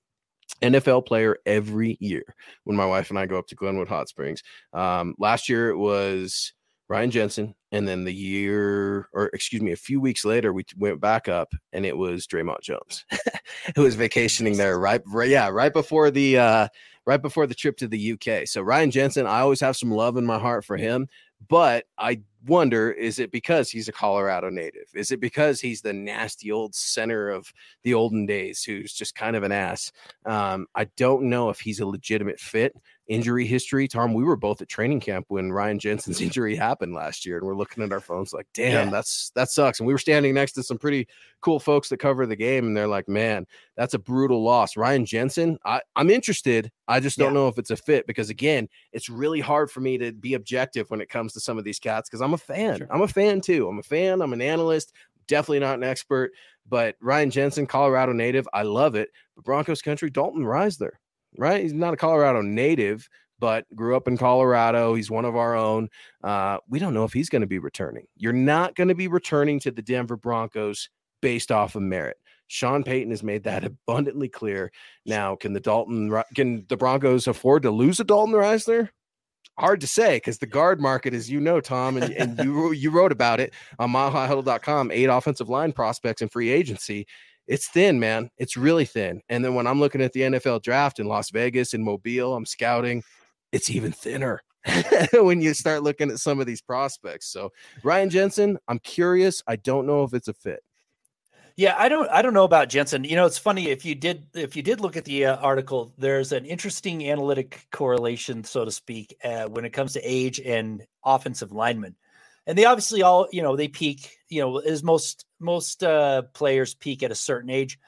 NFL player every year when my wife and I go up to Glenwood Hot Springs. Um, last year it was Ryan Jensen, and then the year, or excuse me, a few weeks later, we went back up, and it was Dre'Mont Jones, who was vacationing there right, right, yeah, right before the uh, right before the trip to the UK. So Ryan Jensen, I always have some love in my heart for him, but I wonder is it because he's a Colorado native? Is it because he's the nasty old center of the olden days who's just kind of an ass? Um, I don't know if he's a legitimate fit. Injury history, Tom. We were both at training camp when Ryan Jensen's injury happened last year, and we're looking at our phones like, "Damn, yeah. that's that sucks." And we were standing next to some pretty cool folks that cover the game, and they're like, "Man, that's a brutal loss." Ryan Jensen, I, I'm interested. I just don't yeah. know if it's a fit because again, it's really hard for me to be objective when it comes to some of these cats because I'm a fan. Sure. I'm a fan too. I'm a fan. I'm an analyst. Definitely not an expert, but Ryan Jensen, Colorado native. I love it. But Broncos country, Dalton Risner, right? He's not a Colorado native, but grew up in Colorado. He's one of our own. Uh, we don't know if he's going to be returning. You're not going to be returning to the Denver Broncos based off of merit. Sean Payton has made that abundantly clear. Now, can the Dalton can the Broncos afford to lose a Dalton Risner? hard to say because the guard market, as you know, Tom, and, and you you wrote about it on milehighhuddle.com, eight offensive line prospects and free agency. It's thin, man. It's really thin. And then when I'm looking at the NFL draft in Las Vegas and Mobile, I'm scouting, it's even thinner. when you start looking at some of these prospects. So Ryan Jensen, I'm curious. I don't know if it's a fit. Yeah, I don't I don't know about Jensen. You know, it's funny if you did if you did look at the uh, article, there's an interesting analytic correlation, so to speak, uh, when it comes to age and offensive linemen. And they obviously all, you know, they peak, you know, as most most uh, players peak at a certain age,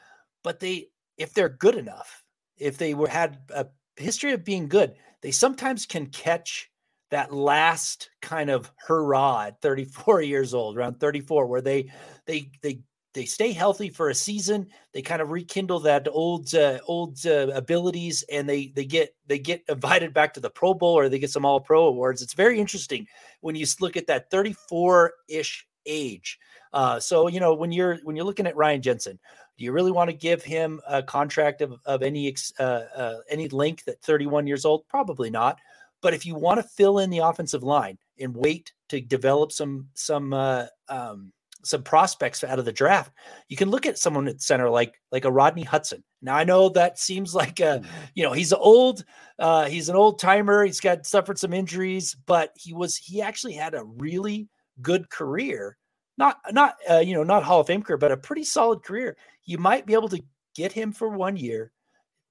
but they if they're good enough, if they were had a history of being good, they sometimes can catch that last kind of hurrah at 34 years old, around 34, where they they they they stay healthy for a season. They kind of rekindle that old uh, old uh, abilities, and they they get they get invited back to the Pro Bowl or they get some All Pro awards. It's very interesting when you look at that 34 ish age. Uh, so you know when you're when you're looking at Ryan Jensen, do you really want to give him a contract of of any uh, uh, any length at 31 years old? Probably not. But if you want to fill in the offensive line and wait to develop some some uh, um, some prospects out of the draft. You can look at someone at center like like a Rodney Hudson. Now I know that seems like a mm. you know he's old, uh, he's an old timer. He's got suffered some injuries, but he was he actually had a really good career. Not not uh, you know not Hall of Fame career, but a pretty solid career. You might be able to get him for one year,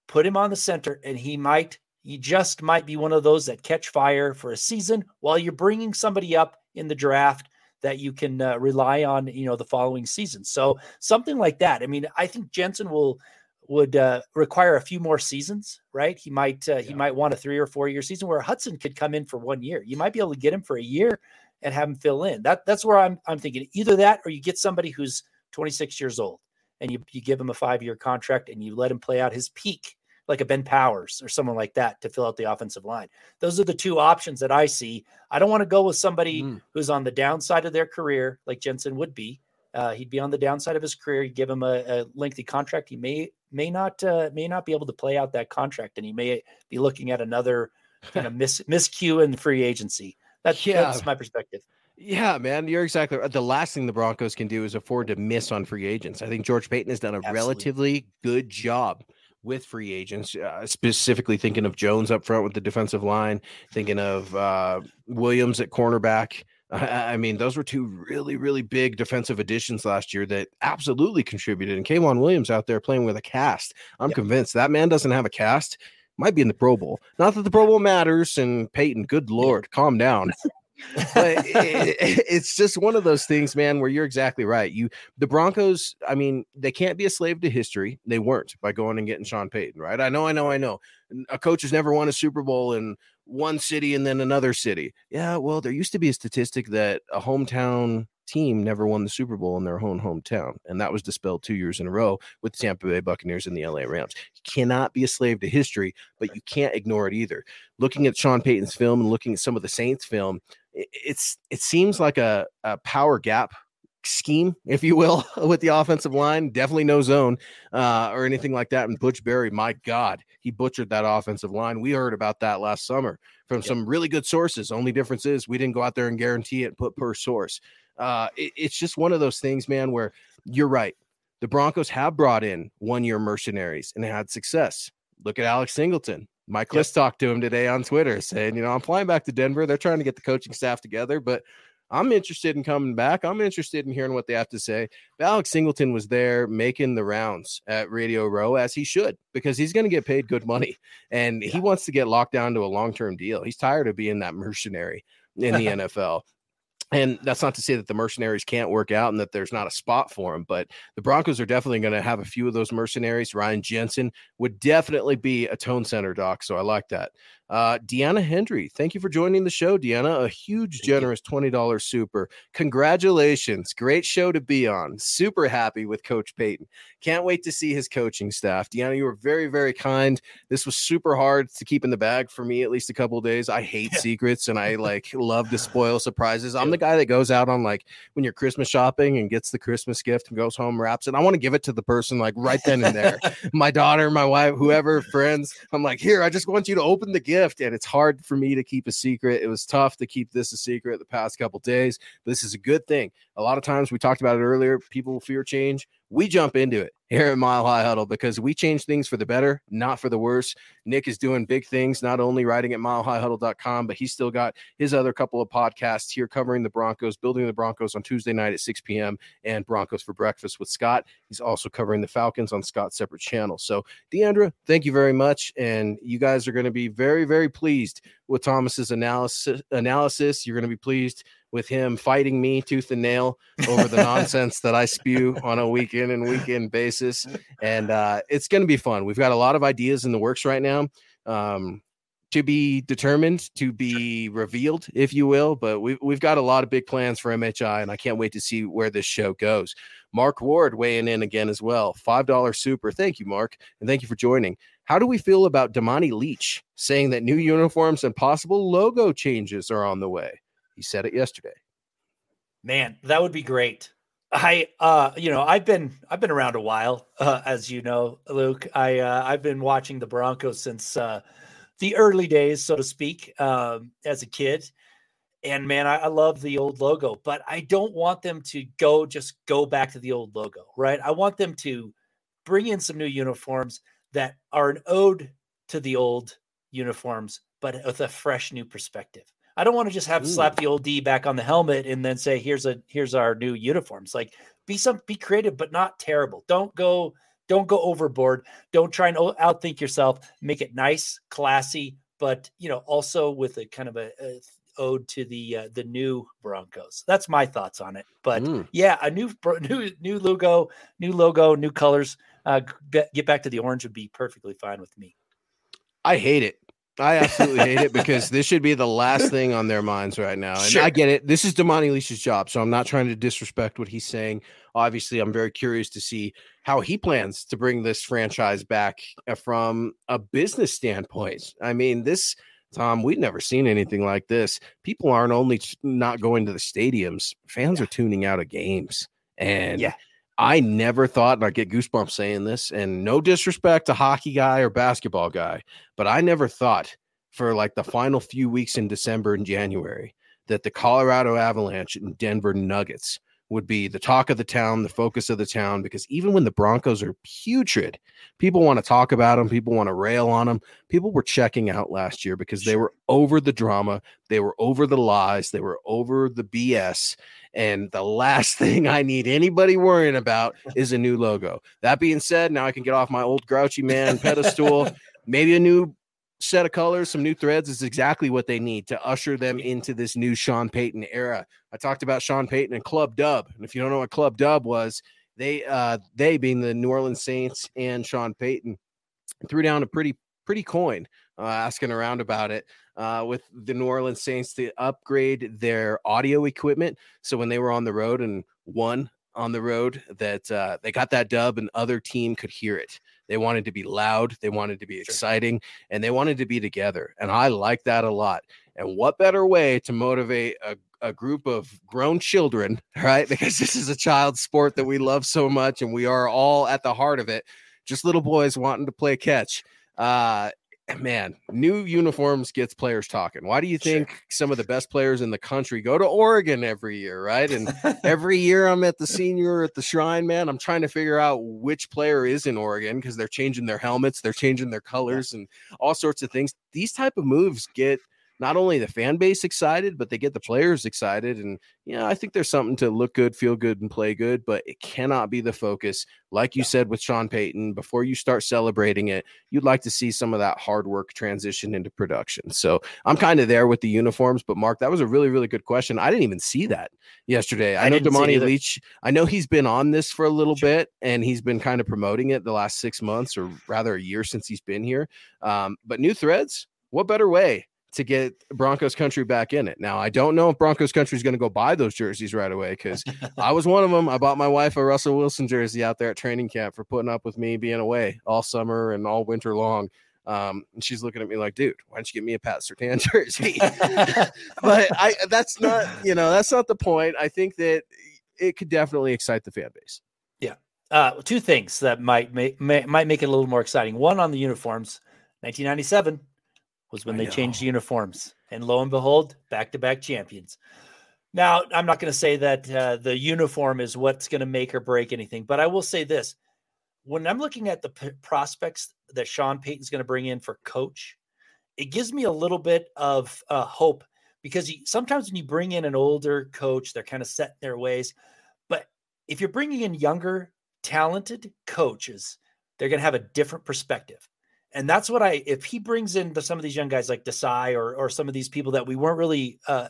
put him on the center, and he might he just might be one of those that catch fire for a season while you're bringing somebody up in the draft that you can uh, rely on, you know, the following season. So something like that. I mean, I think Jensen will would uh, require a few more seasons, right? He might uh, he might want a three or four year season where Hudson could come in for one year. You might be able to get him for a year and have him fill in. That that's where I'm I'm thinking either that or you get somebody who's 26 years old and you you give him a five year contract and you let him play out his peak like a Ben Powers or someone like that to fill out the offensive line. Those are the two options that I see. I don't want to go with somebody mm. who's on the downside of their career like Jensen would be. Uh, he'd be on the downside of his career. You give him a, a, lengthy contract. He may may not uh, may not be able to play out that contract, and he may be looking at another kind of mis miscue in free agency. That's yeah. that's my perspective. Yeah, man, you're exactly right. The last thing the Broncos can do is afford to miss on free agents. I think George Paton has done a Absolutely. relatively good job with free agents, uh, specifically thinking of Jones up front with the defensive line, thinking of uh, Williams at cornerback. I, mean, those were two really, really big defensive additions last year that absolutely contributed. And K'Waun Williams out there playing with a cast. I'm yep. convinced that man doesn't have a cast. Might be in the Pro Bowl. Not that the Pro Bowl matters. And Paton, good lord, calm down. but it, it's just one of those things, man, where you're exactly right. You, the Broncos, I mean, they can't be a slave to history. They weren't by going and getting Sean Payton, right? I know, I know, I know. A coach has never won a Super Bowl in one city and then another city. Yeah, well, there used to be a statistic that a hometown team never won the Super Bowl in their own hometown. And that was dispelled two years in a row with the Tampa Bay Buccaneers and the LA Rams. You cannot be a slave to history, but you can't ignore it either. Looking at Sean Payton's film and looking at some of the Saints film, it's it seems like a, a power gap scheme, if you will, with the offensive line. Definitely no zone uh, or anything like that. And Butch Barry, my God, he butchered that offensive line. We heard about that last summer from yep. some really good sources. Only difference is we didn't go out there and guarantee it and put per source. Uh, it, it's just one of those things, man, where you're right. The Broncos have brought in one year mercenaries and had success. Look at Alex Singleton. Mike Klis yep. talked to him today on Twitter saying, you know, I'm flying back to Denver. They're trying to get the coaching staff together, but I'm interested in coming back. I'm interested in hearing what they have to say. But Alex Singleton was there making the rounds at Radio Row as he should because he's going to get paid good money and he wants to get locked down to a long term deal. He's tired of being that mercenary in the NFL. And that's not to say that the mercenaries can't work out and that there's not a spot for them, but the Broncos are definitely going to have a few of those mercenaries. Ryan Jensen would definitely be a tone center doc. So I like that. Uh, Deanna Hendry, thank you for joining the show, Deanna. A huge, generous $20 super. Congratulations. Great show to be on. Super happy with Coach Payton. Can't wait to see his coaching staff. Deanna, you were very, very kind. This was super hard to keep in the bag for me at least a couple days. I hate yeah. secrets and I like love to spoil surprises. I'm the guy that goes out on like when you're Christmas shopping and gets the Christmas gift and goes home, wraps it. I want to give it to the person like right then and there. my daughter, my wife, whoever, friends. I'm like, here, I just want you to open the gift gift and it's hard for me to keep a secret. It was tough to keep this a secret the past couple days, but this is a good thing. A lot of times we talked about it earlier, people fear change we jump into it here at Mile High Huddle because we change things for the better, not for the worse. Nick is doing big things, not only writing at milehighhuddle.com, but he's still got his other couple of podcasts here covering the Broncos, building the Broncos on Tuesday night at 6 p.m. and Broncos for Breakfast with Scott. He's also covering the Falcons on Scott's separate channel. So, Deandra, thank you very much. And you guys are going to be very, very pleased with Thomas's analysis. analysis. You're going to be pleased with him fighting me tooth and nail over the nonsense that I spew on a weekend and weekend basis. And uh, it's going to be fun. We've got a lot of ideas in the works right now. Um, to be determined, to be revealed, if you will. But we've, we've got a lot of big plans for MHI, and I can't wait to see where this show goes. Mark Ward weighing in again as well. $5 super. Thank you, Mark. And thank you for joining. How do we feel about Damani Leech saying that new uniforms and possible logo changes are on the way? He said it yesterday. Man, that would be great. I uh you know, I've been I've been around a while uh, as you know, Luke. I uh I've been watching the Broncos since uh the early days, so to speak, um as a kid. And man, I, I love the old logo, but I don't want them to go just go back to the old logo, right? I want them to bring in some new uniforms that are an ode to the old uniforms, but with a fresh new perspective. I don't want to just have Ooh. slap the old D back on the helmet and then say, here's a here's our new uniforms. Like be some be creative, but not terrible. Don't go don't go overboard. Don't try and outthink yourself. Make it nice, classy, but you know, also with a kind of a, a, owed to the uh, the new Broncos. That's my thoughts on it. But Mm. yeah, a new new new logo, new logo, new colors. Uh, get back to the orange would be perfectly fine with me. I hate it. I absolutely hate it because this should be the last thing on their minds right now. And Sure. I get it. This is Damani Leech's job, so I'm not trying to disrespect what he's saying. Obviously, I'm very curious to see how he plans to bring this franchise back uh, from a business standpoint. I mean, this Tom, we've never seen anything like this. People aren't only not going to the stadiums; fans are tuning out of games, and Yeah. I never thought, and I get goosebumps saying this, and no disrespect to hockey guy or basketball guy, but I never thought for like the final few weeks in December and January that the Colorado Avalanche and Denver Nuggets would be the talk of the town, the focus of the town, because even when the Broncos are putrid, people want to talk about them, people want to rail on them. People were checking out last year because they were over the drama, they were over the lies, they were over the BS. And the last thing I need anybody worrying about is a new logo. That being said, now I can get off my old grouchy man pedestal. Maybe a new set of colors, some new threads is exactly what they need to usher them into this new Sean Payton era. I talked about Sean Payton and Club Dub. And if you don't know what Club Dub was, they uh they being the New Orleans Saints and Sean Payton threw down a pretty pretty coin uh, asking around about it uh, with the New Orleans Saints to upgrade their audio equipment. So when they were on the road and won on the road, that uh, they got that dub and other team could hear it. They wanted to be loud, they wanted to be exciting, and they wanted to be together. And I like that a lot. And what better way to motivate a a group of grown children, right? Because this is a child sport that we love so much, and we are all at the heart of it. Just little boys wanting to play catch. Uh, Eh, man, new uniforms gets players talking. Why do you think some of the best players in the country go to Oregon every year, right? And every year I'm at the senior at the shrine, man. I'm trying to figure out which player is in Oregon because they're changing their helmets, they're changing their colors, and all sorts of things. These type of moves get not only the fan base excited, but they get the players excited. And yeah, I think there's something to look good, feel good, and play good, but it cannot be the focus. Like you said with Sean Payton, before you start celebrating it, you'd like to see some of that hard work transition into production. So I'm kind of there with the uniforms. But Mark, that was a really, really good question. I didn't even see that yesterday. I, I know didn't see it Damani. Leech. I know he's been on this for a little bit, and he's been kind of promoting it the last six months, or rather a year since he's been here. Um, but new threads, what better way? To get Broncos country back in it. Now, I don't know if Broncos country is going to go buy those jerseys right away because I was one of them. I bought my wife a Russell Wilson jersey out there at training camp for putting up with me being away all summer and all winter long. Um, and she's looking at me like, dude, why don't you get me a Pat Surtain jersey? but I that's not, you know, that's not the point. I think that it could definitely excite the fan base. Yeah. Uh, two things that might make may, might make it a little more exciting. One on the uniforms. 1997 was when I they changed uniforms, and lo and behold, back to back champions. Now, I'm not going to say that uh, the uniform is what's going to make or break anything, but I will say this: when I'm looking at the p- prospects that Sean Payton's going to bring in for coach, it gives me a little bit of uh, hope because you, sometimes when you bring in an older coach, they're kind of set in their ways. But if you're bringing in younger, talented coaches, they're going to have a different perspective. And that's what I, if he brings in the, some of these young guys like Desai or, or some of these people that we weren't really, uh,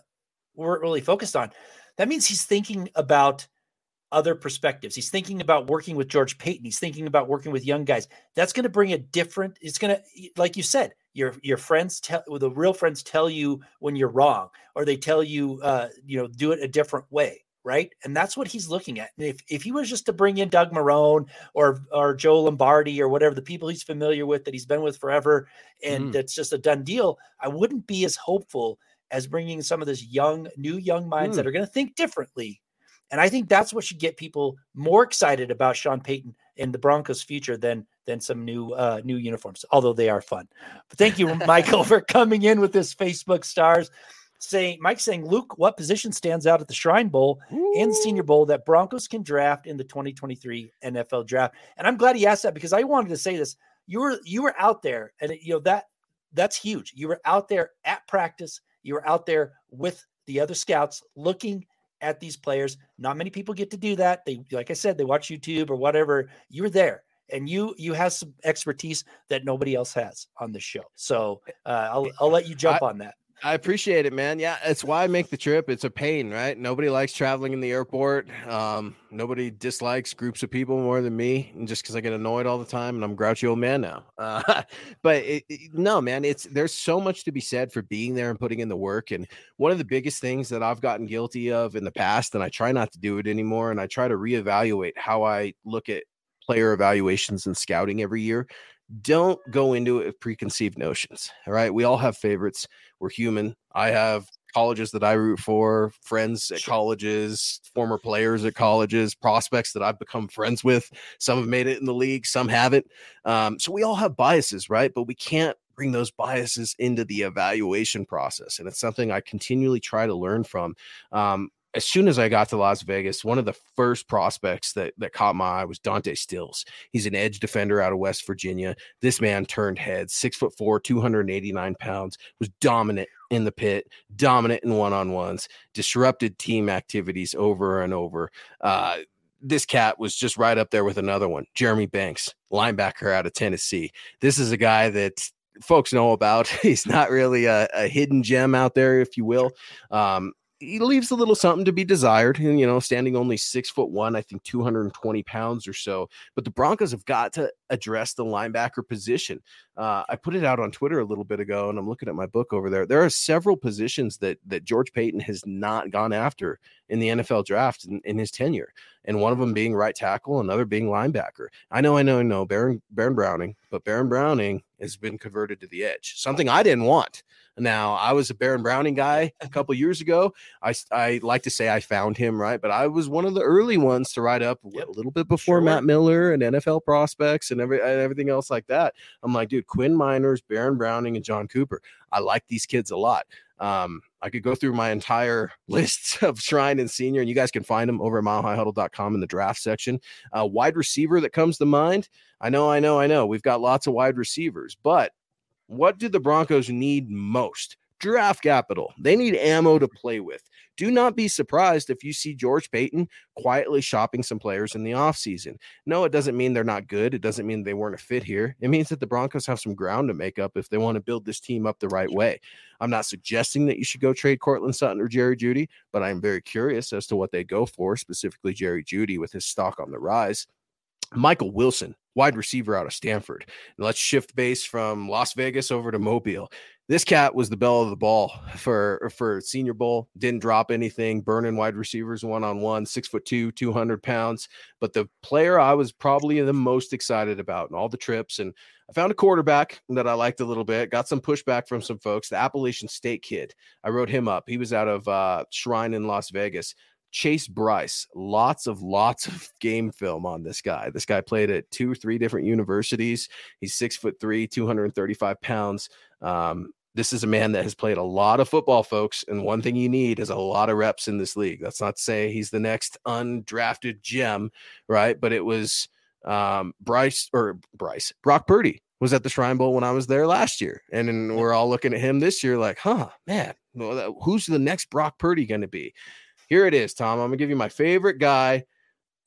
weren't really focused on, that means he's thinking about other perspectives. He's thinking about working with George Paton. He's thinking about working with young guys. That's going to bring a different. It's going to, like you said, your your friends tell the real friends tell you when you're wrong, or they tell you, uh, you know, do it a different way, right? And that's what he's looking at. And if if he was just to bring in Doug Marrone or or Joe Lombardi or whatever the people he's familiar with that he's been with forever, and Mhm. that's just a done deal, I wouldn't be as hopeful as bringing some of this young, new young minds that are going to think differently and I think that's what should get people more excited about Sean Payton and the Broncos' future than than some new uh, new uniforms, although they are fun. But thank you, Michael, for coming in with this Facebook stars. Saying Mike saying, Luke, what position stands out at the Shrine Bowl and the Senior Bowl that Broncos can draft in the 2023 NFL draft? And I'm glad he asked that because I wanted to say this. You were you were out there, and it- you know that that's huge. You were out there at practice. You were out there with the other scouts looking at these players. Not many people get to do that. They, like I said, they watch YouTube or whatever. You're there, and you you have some expertise that nobody else has on the show. So uh, I'll I'll let you jump on that. I appreciate it, man. Yeah, it's why I make the trip. It's a pain, right? Nobody likes traveling in the airport. Um, nobody dislikes groups of people more than me, and just because I get annoyed all the time, and I'm grouchy old man now. Uh, but it, it, no, man, it's there's so much to be said for being there and putting in the work. And one of the biggest things that I've gotten guilty of in the past, and I try not to do it anymore, and I try to reevaluate how I look at player evaluations and scouting every year don't go into it with preconceived notions. All right. We all have favorites. We're human. I have colleges that I root for, friends at colleges, former players at colleges, prospects that I've become friends with. Some have made it in the league, some haven't. Um, so we all have biases, right? But we can't bring those biases into the evaluation process. And it's something I continually try to learn from. Um, as soon as I got to Las Vegas, one of the first prospects that that caught my eye was Dante Stills. He's an edge defender out of West Virginia. This man turned heads, six foot four, 289 pounds, was dominant in the pit, dominant in one on ones, disrupted team activities over and over. Uh, this cat was just right up there with another one, Jeremy Banks, linebacker out of Tennessee. This is a guy that folks know about. He's not really a, a, hidden gem out there, if you will. Um, he leaves a little something to be desired. And, you know, standing only six foot one, I think 220 pounds or so. But the Broncos have got to address the linebacker position. Uh, I put it out on Twitter a little bit ago, and I'm looking at my book over there. There are several positions that that George Paton has not gone after in the NFL draft in, in his tenure, and one of them being right tackle, another being linebacker. I know, I know, I know, Baron Baron Browning, but Baron Browning has been converted to the edge, something I didn't want. Now, I was a Baron Browning guy a couple years ago. I, I like to say I found him, right? But I was one of the early ones to write up yep. a little bit before sure. Matt Miller and NFL prospects and, every, and everything else like that. I'm like, dude, Quinn Meinerz, Baron Browning, and John Cooper. I like these kids a lot. Um, I could go through my entire list of Shrine and Senior, and you guys can find them over at milehighhuddle.com in the draft section. Uh, wide receiver that comes to mind. I know, I know, I know. We've got lots of wide receivers, but what do the Broncos need most? Draft capital. They need ammo to play with. Do not be surprised if you see George Paton quietly shopping some players in the offseason. No, it doesn't mean they're not good. It doesn't mean they weren't a fit here. It means that the Broncos have some ground to make up if they want to build this team up the right way. I'm not suggesting that you should go trade Courtland Sutton or Jerry Jeudy, but I'm very curious as to what they go for, specifically Jerry Jeudy with his stock on the rise. Michael Wilson, wide receiver out of Stanford. And let's shift base from Las Vegas over to Mobile. This cat was the bell of the ball for for Senior Bowl. Didn't drop anything, burning wide receivers one on one, six foot two, two hundred pounds. But the player I was probably the most excited about in all the trips, and I found a quarterback that I liked a little bit. Got some pushback from some folks. The Appalachian State kid. I wrote him up. He was out of uh, Shrine in Las Vegas. Chase Brice, lots of lots of game film on this guy. This guy played at two, three different universities. He's six foot three, 235 pounds. Um, this is a man that has played a lot of football, folks. And one thing you need is a lot of reps in this league. That's not to say he's the next undrafted gem, right? But it was um, Bryce or Bryce, Brock Purdy was at the Shrine Bowl when I was there last year. And then we're all looking at him this year like, huh, man, who's the next Brock Purdy going to be? Here it is, Tom. I'm gonna give you my favorite guy.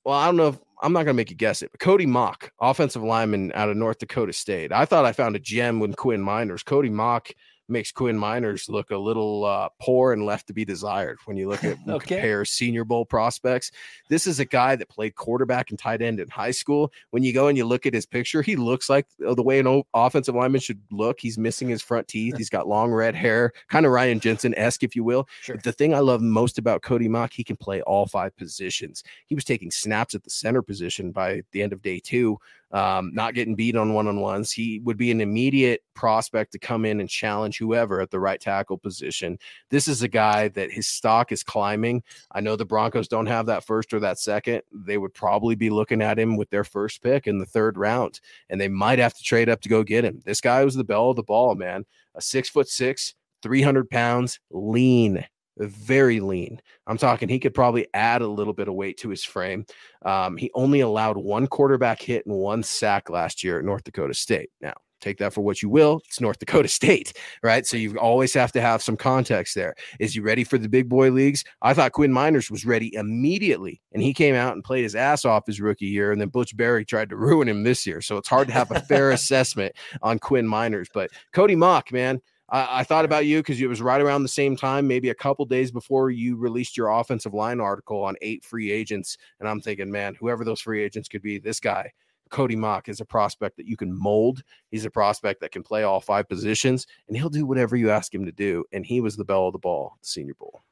Well, I don't know if I'm not gonna make you guess it, but Cody Mauch, offensive lineman out of North Dakota State. I thought I found a gem when Quinn Meinerz. Cody Mauch makes Quinn Meinerz look a little uh, poor and left to be desired when you look at okay. compare Senior Bowl prospects. This is a guy that played quarterback and tight end in high school. When you go and you look at his picture, he looks like uh, the way an offensive lineman should look. He's missing his front teeth. He's got long red hair, kind of Ryan Jensen esque, if you will. Sure. But the thing I love most about Cody Mauch, he can play all five positions. He was taking snaps at the center position by the end of day two um, not getting beat on one on ones. He would be an immediate prospect to come in and challenge whoever at the right tackle position. This is a guy that his stock is climbing. I know the Broncos don't have that first or that second. They would probably be looking at him with their first pick in the third round, and they might have to trade up to go get him. This guy was the bell of the ball, man. A six foot six, 300 pounds, lean, very lean. I'm talking he could probably add a little bit of weight to his frame. Um, he only allowed one quarterback hit and one sack last year at North Dakota State. Now, take that for what you will. It's North Dakota State, right? So you always have to have some context there. Is he ready for the big boy leagues? I thought Quinn Meinerz was ready immediately, and he came out and played his ass off his rookie year, and then Butch Barry tried to ruin him this year. So it's hard to have a fair assessment on Quinn Meinerz. But Cody Mauch, man, I, I thought about you because it was right around the same time, maybe a couple days before you released your offensive line article on eight free agents. And I'm thinking, man, whoever those free agents could be, this guy, Cody Mauch, is a prospect that you can mold. He's a prospect that can play all five positions, and he'll do whatever you ask him to do. And he was the bell of the ball, the Senior Bowl.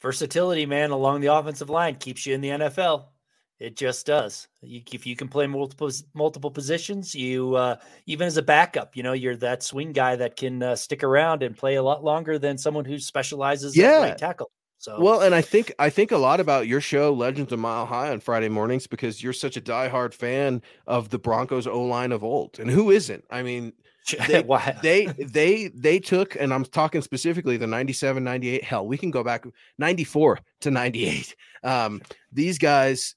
Versatility, man, along the offensive line keeps you in the NFL. It just does. You, if you can play multiple multiple positions, you uh, even as a backup, you know, you're that swing guy that can uh, stick around and play a lot longer than someone who specializes yeah. at right tackle. So well, and I think I think a lot about your show, Legends of Mile High, on Friday mornings because you're such a diehard fan of the Broncos O line of old, and who isn't? I mean, they, they they they took, and I'm talking specifically the 97, 98. Hell, we can go back 94 to 98. Um, these guys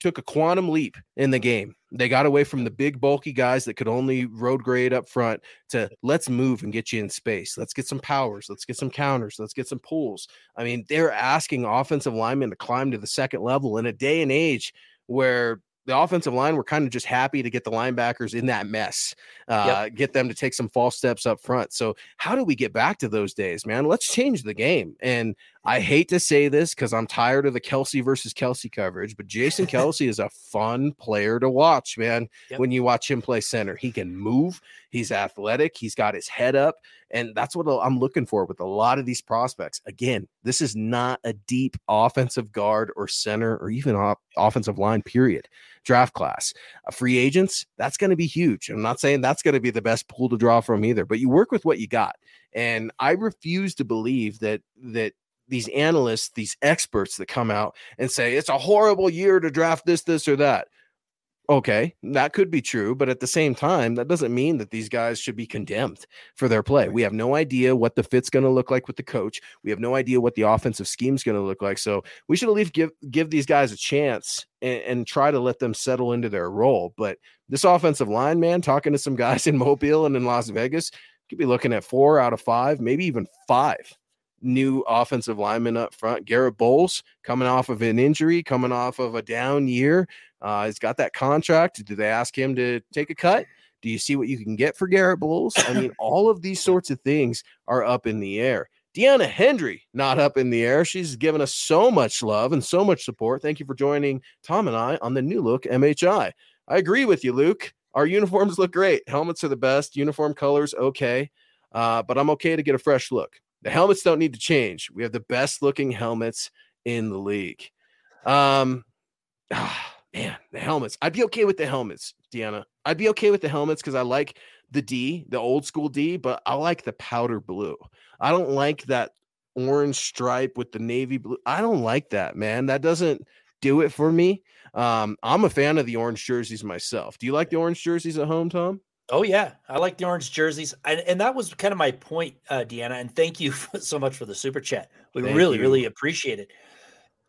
took a quantum leap in the game. They got away from the big bulky guys that could only road grade up front to let's move and get you in space. Let's get some powers. Let's get some counters. Let's get some pulls. I mean, they're asking offensive linemen to climb to the second level in a day and age where the offensive line were kind of just happy to get the linebackers in that mess, uh, yep. get them to take some false steps up front. So, how do we get back to those days, man? Let's change the game. And I hate to say this because I'm tired of the Kelce versus Kelce coverage, but Jason Kelce is a fun player to watch, man. Yep. When you watch him play center, he can move, he's athletic, he's got his head up. And that's what I'm looking for with a lot of these prospects. Again, this is not a deep offensive guard or center or even op- offensive line, period. Draft class. Uh, free agents, that's going to be huge. I'm not saying that's going to be the best pool to draw from either, but you work with what you got. And I refuse to believe that that these analysts, these experts that come out and say it's a horrible year to draft this, this, or that. Okay, that could be true, but at the same time, that doesn't mean that these guys should be condemned for their play. We have no idea what the fit's going to look like with the coach. We have no idea what the offensive scheme is going to look like. So we should at least give give these guys a chance and, and, try to let them settle into their role. But this offensive line, man, talking to some guys in Mobile and in Las Vegas, could be looking at four out of five, maybe even five new offensive lineman up front. Garrett Bolles coming off of an injury, coming off of a down year. Uh, he's got that contract. Do they ask him to take a cut? Do you see what you can get for Garrett Bolles? I mean, all of these sorts of things are up in the air. Deanna Hendry, not up in the air. She's given us so much love and so much support. Thank you for joining Tom and I on the new look MHI. I agree with you, Luke. Our uniforms look great. Helmets are the best. Uniform colors, okay. Uh, but I'm okay to get a fresh look. The helmets don't need to change. We have the best looking helmets in the league. Um, ah, man, the helmets. I'd be okay with the helmets, Deanna. I'd be okay with the helmets because I like the D, the old school D, but I like the powder blue. I don't like that orange stripe with the navy blue. I don't like that, man. That doesn't do it for me. Um, I'm a fan of the orange jerseys myself. Do you like the orange jerseys at home, Tom? Oh yeah, I like the orange jerseys, and, and that was kind of my point, uh, Deanna. And thank you so much for the super chat. We thank really, you. really appreciate it.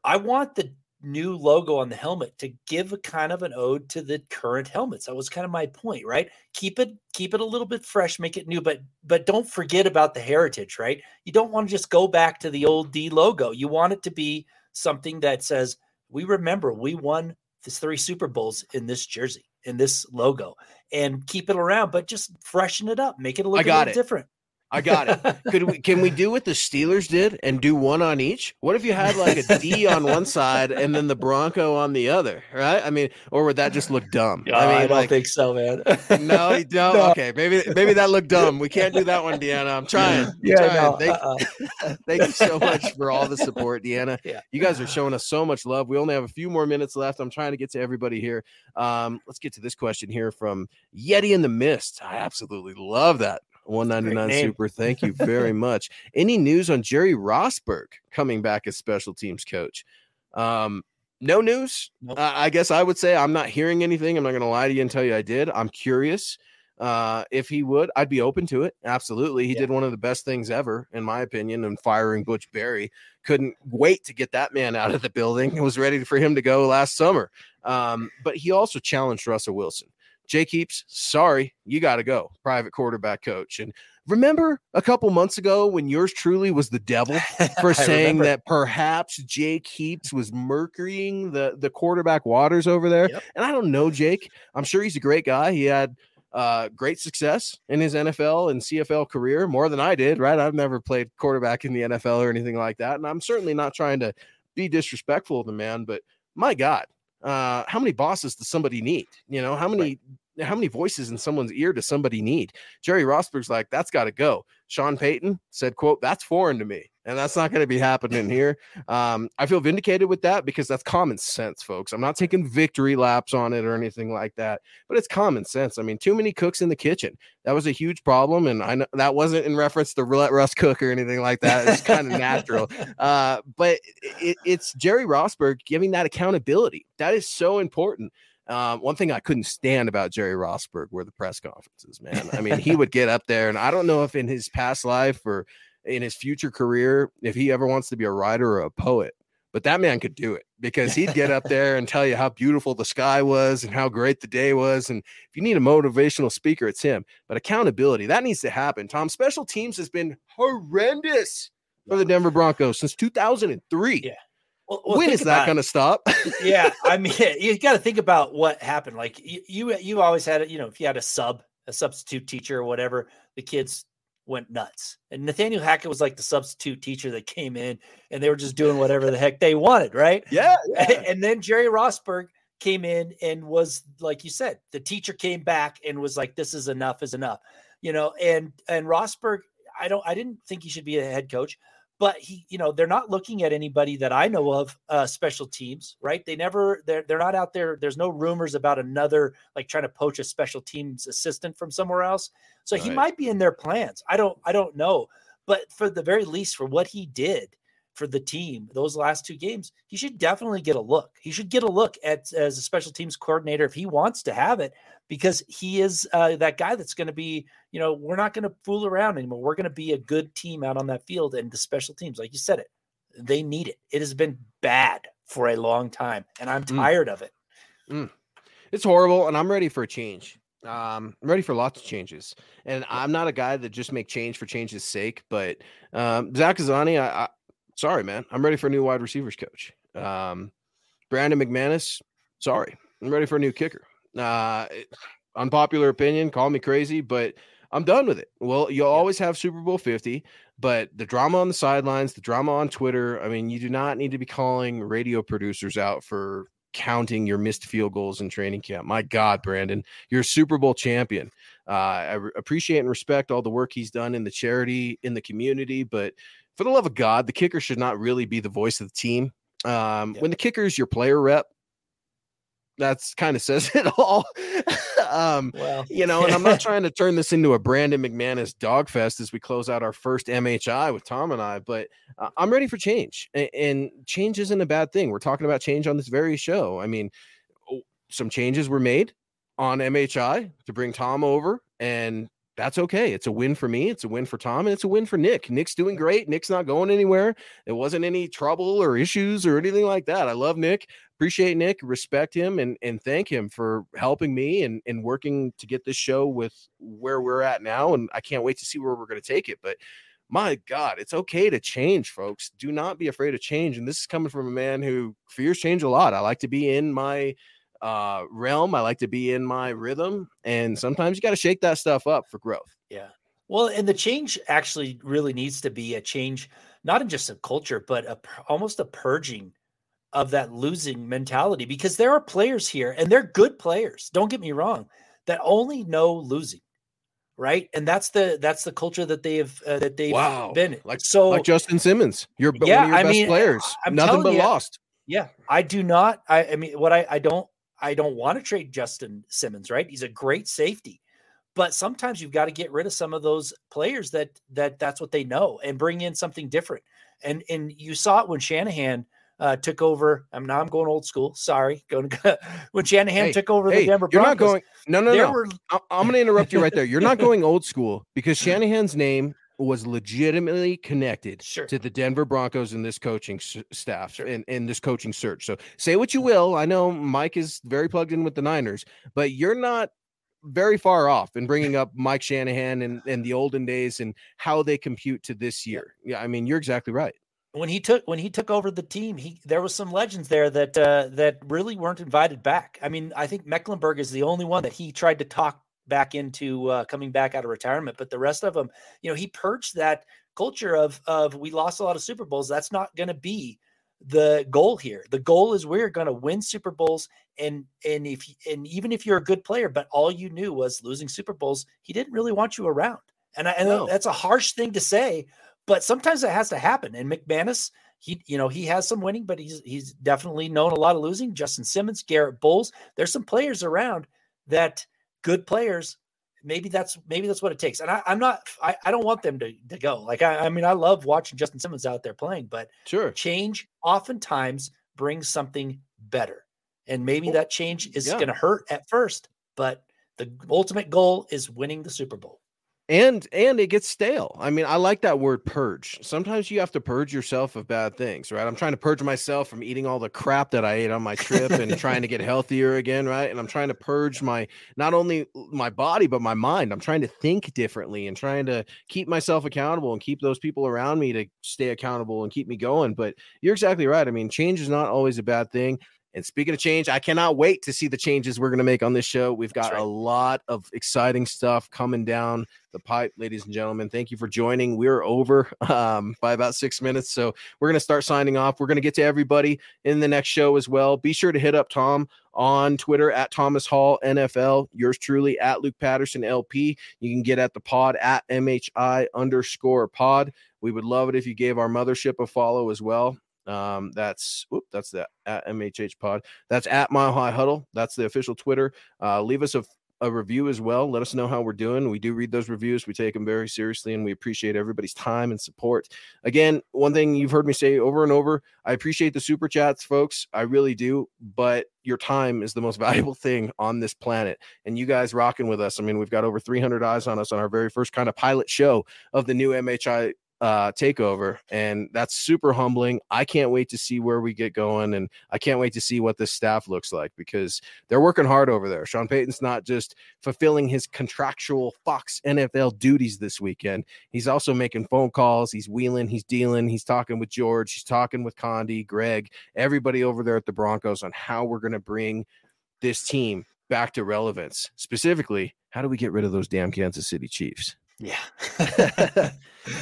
I want the new logo on the helmet to give a kind of an ode to the current helmets. That was kind of my point, right? Keep it, keep it a little bit fresh, make it new, but but don't forget about the heritage, right? You don't want to just go back to the old D logo. You want it to be something that says, "We remember we won the three Super Bowls in this jersey." In this logo and keep it around, but just freshen it up, make it a little, bit it. different. I got it. Could we can we do what the Steelers did and do one on each? What if you had like a D on one side and then the Bronco on the other, right? I mean, or would that just look dumb? I mean, I don't like, think so, man. no, you don't. No. Okay, maybe maybe that looked dumb. We can't do that one, Deanna. I'm trying. I'm yeah, trying. No, thank, uh-uh. thank you so much for all the support, Deanna. Yeah. You guys are showing us so much love. We only have a few more minutes left. I'm trying to get to everybody here. Um, let's get to this question here from Yeti in the Mist. I absolutely love that. 199 super. Thank you very much. Any news on Jerry Rosburg coming back as special teams coach? Um, no news. Nope. Uh, I guess I would say I'm not hearing anything. I'm not going to lie to you and tell you I did. I'm curious uh, if he would. I'd be open to it. Absolutely. He yeah. did one of the best things ever, in my opinion, in firing Butch Barry. Couldn't wait to get that man out of the building. It was ready for him to go last summer. Um, but he also challenged Russell Wilson. Jake Heaps, sorry, you got to go, private quarterback coach. And remember a couple months ago when yours truly was the devil for saying that perhaps Jake Heaps was mercurying the, the quarterback waters over there? Yep. And I don't know Jake. I'm sure he's a great guy. He had uh, great success in his NFL and CFL career, more than I did, right? I've never played quarterback in the NFL or anything like that. And I'm certainly not trying to be disrespectful of the man, but my God, uh, how many bosses does somebody need? You know, how many right how many voices in someone's ear does somebody need? Jerry Rosburg's like, that's got to go. Sean Payton said, quote, that's foreign to me. And that's not going to be happening here. Um, I feel vindicated with that because that's common sense, folks. I'm not taking victory laps on it or anything like that, but it's common sense. I mean, too many cooks in the kitchen. That was a huge problem. And I know that wasn't in reference to let Russ cook or anything like that. It's kind of natural. Uh, but it, it's Jerry Rosburg giving that accountability. That is so important. Um, one thing I couldn't stand about Jerry Rosburg were the press conferences, man. I mean, he would get up there, and I don't know if in his past life or in his future career, if he ever wants to be a writer or a poet, but that man could do it because he'd get up there and tell you how beautiful the sky was and how great the day was. And if you need a motivational speaker, it's him. But accountability, that needs to happen. Tom, special teams has been horrendous for the Denver Broncos since 2003. Yeah. Well, well, when is that going to stop? yeah, I mean, you got to think about what happened. Like you, you, you always had it. You know, if you had a sub, a substitute teacher or whatever, the kids went nuts. And Nathaniel Hackett was like the substitute teacher that came in, and they were just doing whatever the heck they wanted, right? Yeah. yeah. And then Jerry Rosburg came in and was like you said, the teacher came back and was like, "This is enough, is enough," you know. And and Rosburg, I don't, I didn't think he should be a head coach but he, you know, they're not looking at anybody that I know of, uh, special teams, right? They never, they're, they're not out there. There's no rumors about another, like trying to poach a special teams assistant from somewhere else. So right. he might be in their plans. I don't, I don't know. But for the very least, for what he did, for the team those last two games, he should definitely get a look. He should get a look at as a special teams coordinator if he wants to have it, because he is uh, that guy that's going to be. You know, we're not going to fool around anymore. We're going to be a good team out on that field, and the special teams, like you said, it they need it. It has been bad for a long time, and I'm mm. tired mm. of it. Mm. It's horrible, and I'm ready for a change. Um, I'm ready for lots of changes, and I'm not a guy that just make change for change's sake. But um, Zach Azzanni, I, sorry, man. I'm ready for a new wide receivers coach. Um, Brandon McManus, sorry. I'm ready for a new kicker. Uh, unpopular opinion, call me crazy, but I'm done with it. Well, you'll always have Super Bowl 50, but the drama on the sidelines, the drama on Twitter, I mean, you do not need to be calling radio producers out for counting your missed field goals in training camp. My God, Brandon, you're a Super Bowl champion. Uh, I re- appreciate and respect all the work he's done in the charity, in the community, but for the love of God, the kicker should not really be the voice of the team. Um, yeah. When the kicker is your player rep, that's kind of says it all. um, well, you know, and I'm not trying to turn this into a Brandon McManus dogfest as we close out our first MHI with Tom and I, but uh, I'm ready for change, and, and change isn't a bad thing. We're talking about change on this very show. I mean, some changes were made on MHI to bring Tom over, and that's okay. It's a win for me. It's a win for Tom, and it's a win for Nick. Nick's doing great. Nick's not going anywhere. It wasn't any trouble or issues or anything like that. I love Nick. Appreciate Nick. Respect him and and thank him for helping me and and working to get this show with where we're at now. And I can't wait to see where we're going to take it. But my God, it's okay to change, folks. Do not be afraid of change. And this is coming from a man who fears change a lot. I like to be in my uh, realm. I like to be in my rhythm, and sometimes you got to shake that stuff up for growth. Yeah. Well, and the change actually really needs to be a change, not in just a culture, but a, almost a purging of that losing mentality because there are players here and they're good players. Don't get me wrong, that only know losing, right? And that's the that's the culture that they have uh, that they've wow. been like so like Justin Simmons. You're yeah, one of your I best mean, players. I'm Nothing but you, lost. Yeah, I do not. I, I mean, what I I don't I don't want to trade Justin Simmons, right? He's a great safety. But sometimes you've got to get rid of some of those players that that that's what they know and bring in something different. And and you saw it when Shanahan uh, took over. I'm now I'm going old school. Sorry, going when Shanahan hey, took over hey, the Denver You're Broncos. not going. No, no, no. Were, I'm going to interrupt you right there. You're not going old school because Shanahan's name was legitimately connected sure. to the Denver Broncos and this coaching staff sure. and, and this coaching search. So say what you will. I know Mike is very plugged in with the Niners, but you're not very far off in bringing up Mike Shanahan and, and the olden days and how they compute to this year. Yeah, I mean, you're exactly right. When he took when he took over the team, he there was some legends there that uh, that really weren't invited back. I mean, I think Mecklenburg is the only one that he tried to talk back into uh, coming back out of retirement. But the rest of them, you know, he purged that culture of of we lost a lot of Super Bowls. That's not going to be the goal here. The goal is we're going to win Super Bowls, and and if and even if you're a good player, but all you knew was losing Super Bowls, he didn't really want you around. And, I, and no. that's a harsh thing to say, but sometimes it has to happen. And McManus, he you know he has some winning, but he's he's definitely known a lot of losing. Justin Simmons, Garrett Bolles, there's some players around that good players maybe that's maybe that's what it takes. And I, am not I, I don't want them to, to go. Like I, I mean, I love watching Justin Simmons out there playing, but sure change oftentimes brings something better. And maybe that change is yeah. gonna hurt at first, but the ultimate goal is winning the Super Bowl and and it gets stale. I mean i like that word purge. Sometimes you have to purge yourself of bad things right? I'm trying to purge myself from eating all the crap that i ate on my trip and trying to get healthier again right? And i'm trying to purge my not only my body but my mind. I'm trying to think differently and trying to keep myself accountable and keep those people around me to stay accountable and keep me going. But you're exactly right. I mean change is not always a bad thing and speaking of change, I cannot wait to see the changes we're going to make on this show. We've got right. a lot of exciting stuff coming down the pipe, ladies and gentlemen. Thank you for joining. We're over um, by about six minutes. So we're going to start signing off. We're going to get to everybody in the next show as well. Be sure to hit up Tom on Twitter at Thomas Hall NFL. Yours truly at Luke Patterson LP. You can get at the pod at MHI underscore pod. We would love it if you gave our mothership a follow as well. Um, that's whoop, that's the at MHH pod. That's at Mile High Huddle. That's the official Twitter. Uh, leave us a, a review as well. Let us know how we're doing. We do read those reviews. We take them very seriously, and we appreciate everybody's time and support. Again, one thing you've heard me say over and over: I appreciate the super chats, folks. I really do. But your time is the most valuable thing on this planet, and you guys rocking with us. I mean, we've got over 300 eyes on us on our very first kind of pilot show of the new MHI uh, takeover, and that's super humbling. I can't wait to see where we get going, and I can't wait to see what this staff looks like because they're working hard over there. Sean Payton's not just fulfilling his contractual Fox NFL duties this weekend; he's also making phone calls. He's wheeling, he's dealing, he's talking with George, he's talking with Condi, Gregg, everybody over there at the Broncos on how we're going to bring this team back to relevance. Specifically, how do we get rid of those damn Kansas City Chiefs? Yeah. uh,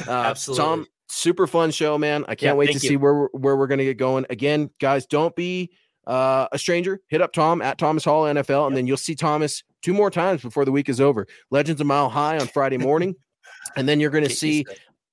Absolutely. Tom, super fun show, man. I can't yeah, wait to you. see where we're, where we're going to get going. Again, guys, don't be uh, a stranger. Hit up Tom at Thomas Hall NFL, and then you'll see Thomas two more times before the week is over. Legends a Mile High on Friday morning, and then you're going to see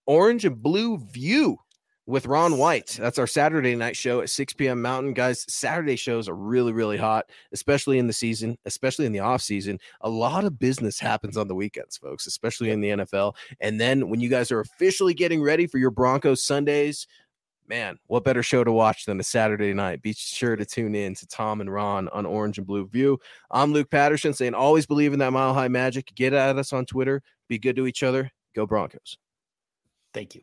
Orange and Blue View with Ron White. That's our Saturday night show at 6 p.m. Mountain. Guys, Saturday shows are really, really hot, especially in the season, especially in the off season. A lot of business happens on the weekends, folks, especially in the NFL. And then when you guys are officially getting ready for your Broncos Sundays, man, what better show to watch than a Saturday night? Be sure to tune in to Tom and Ron on Orange and Blue View. I'm Luke Patterson saying always believe in that mile high magic. Get at us on Twitter. Be good to each other. Go Broncos. Thank you.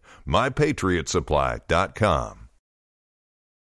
mypatriotsupply.com.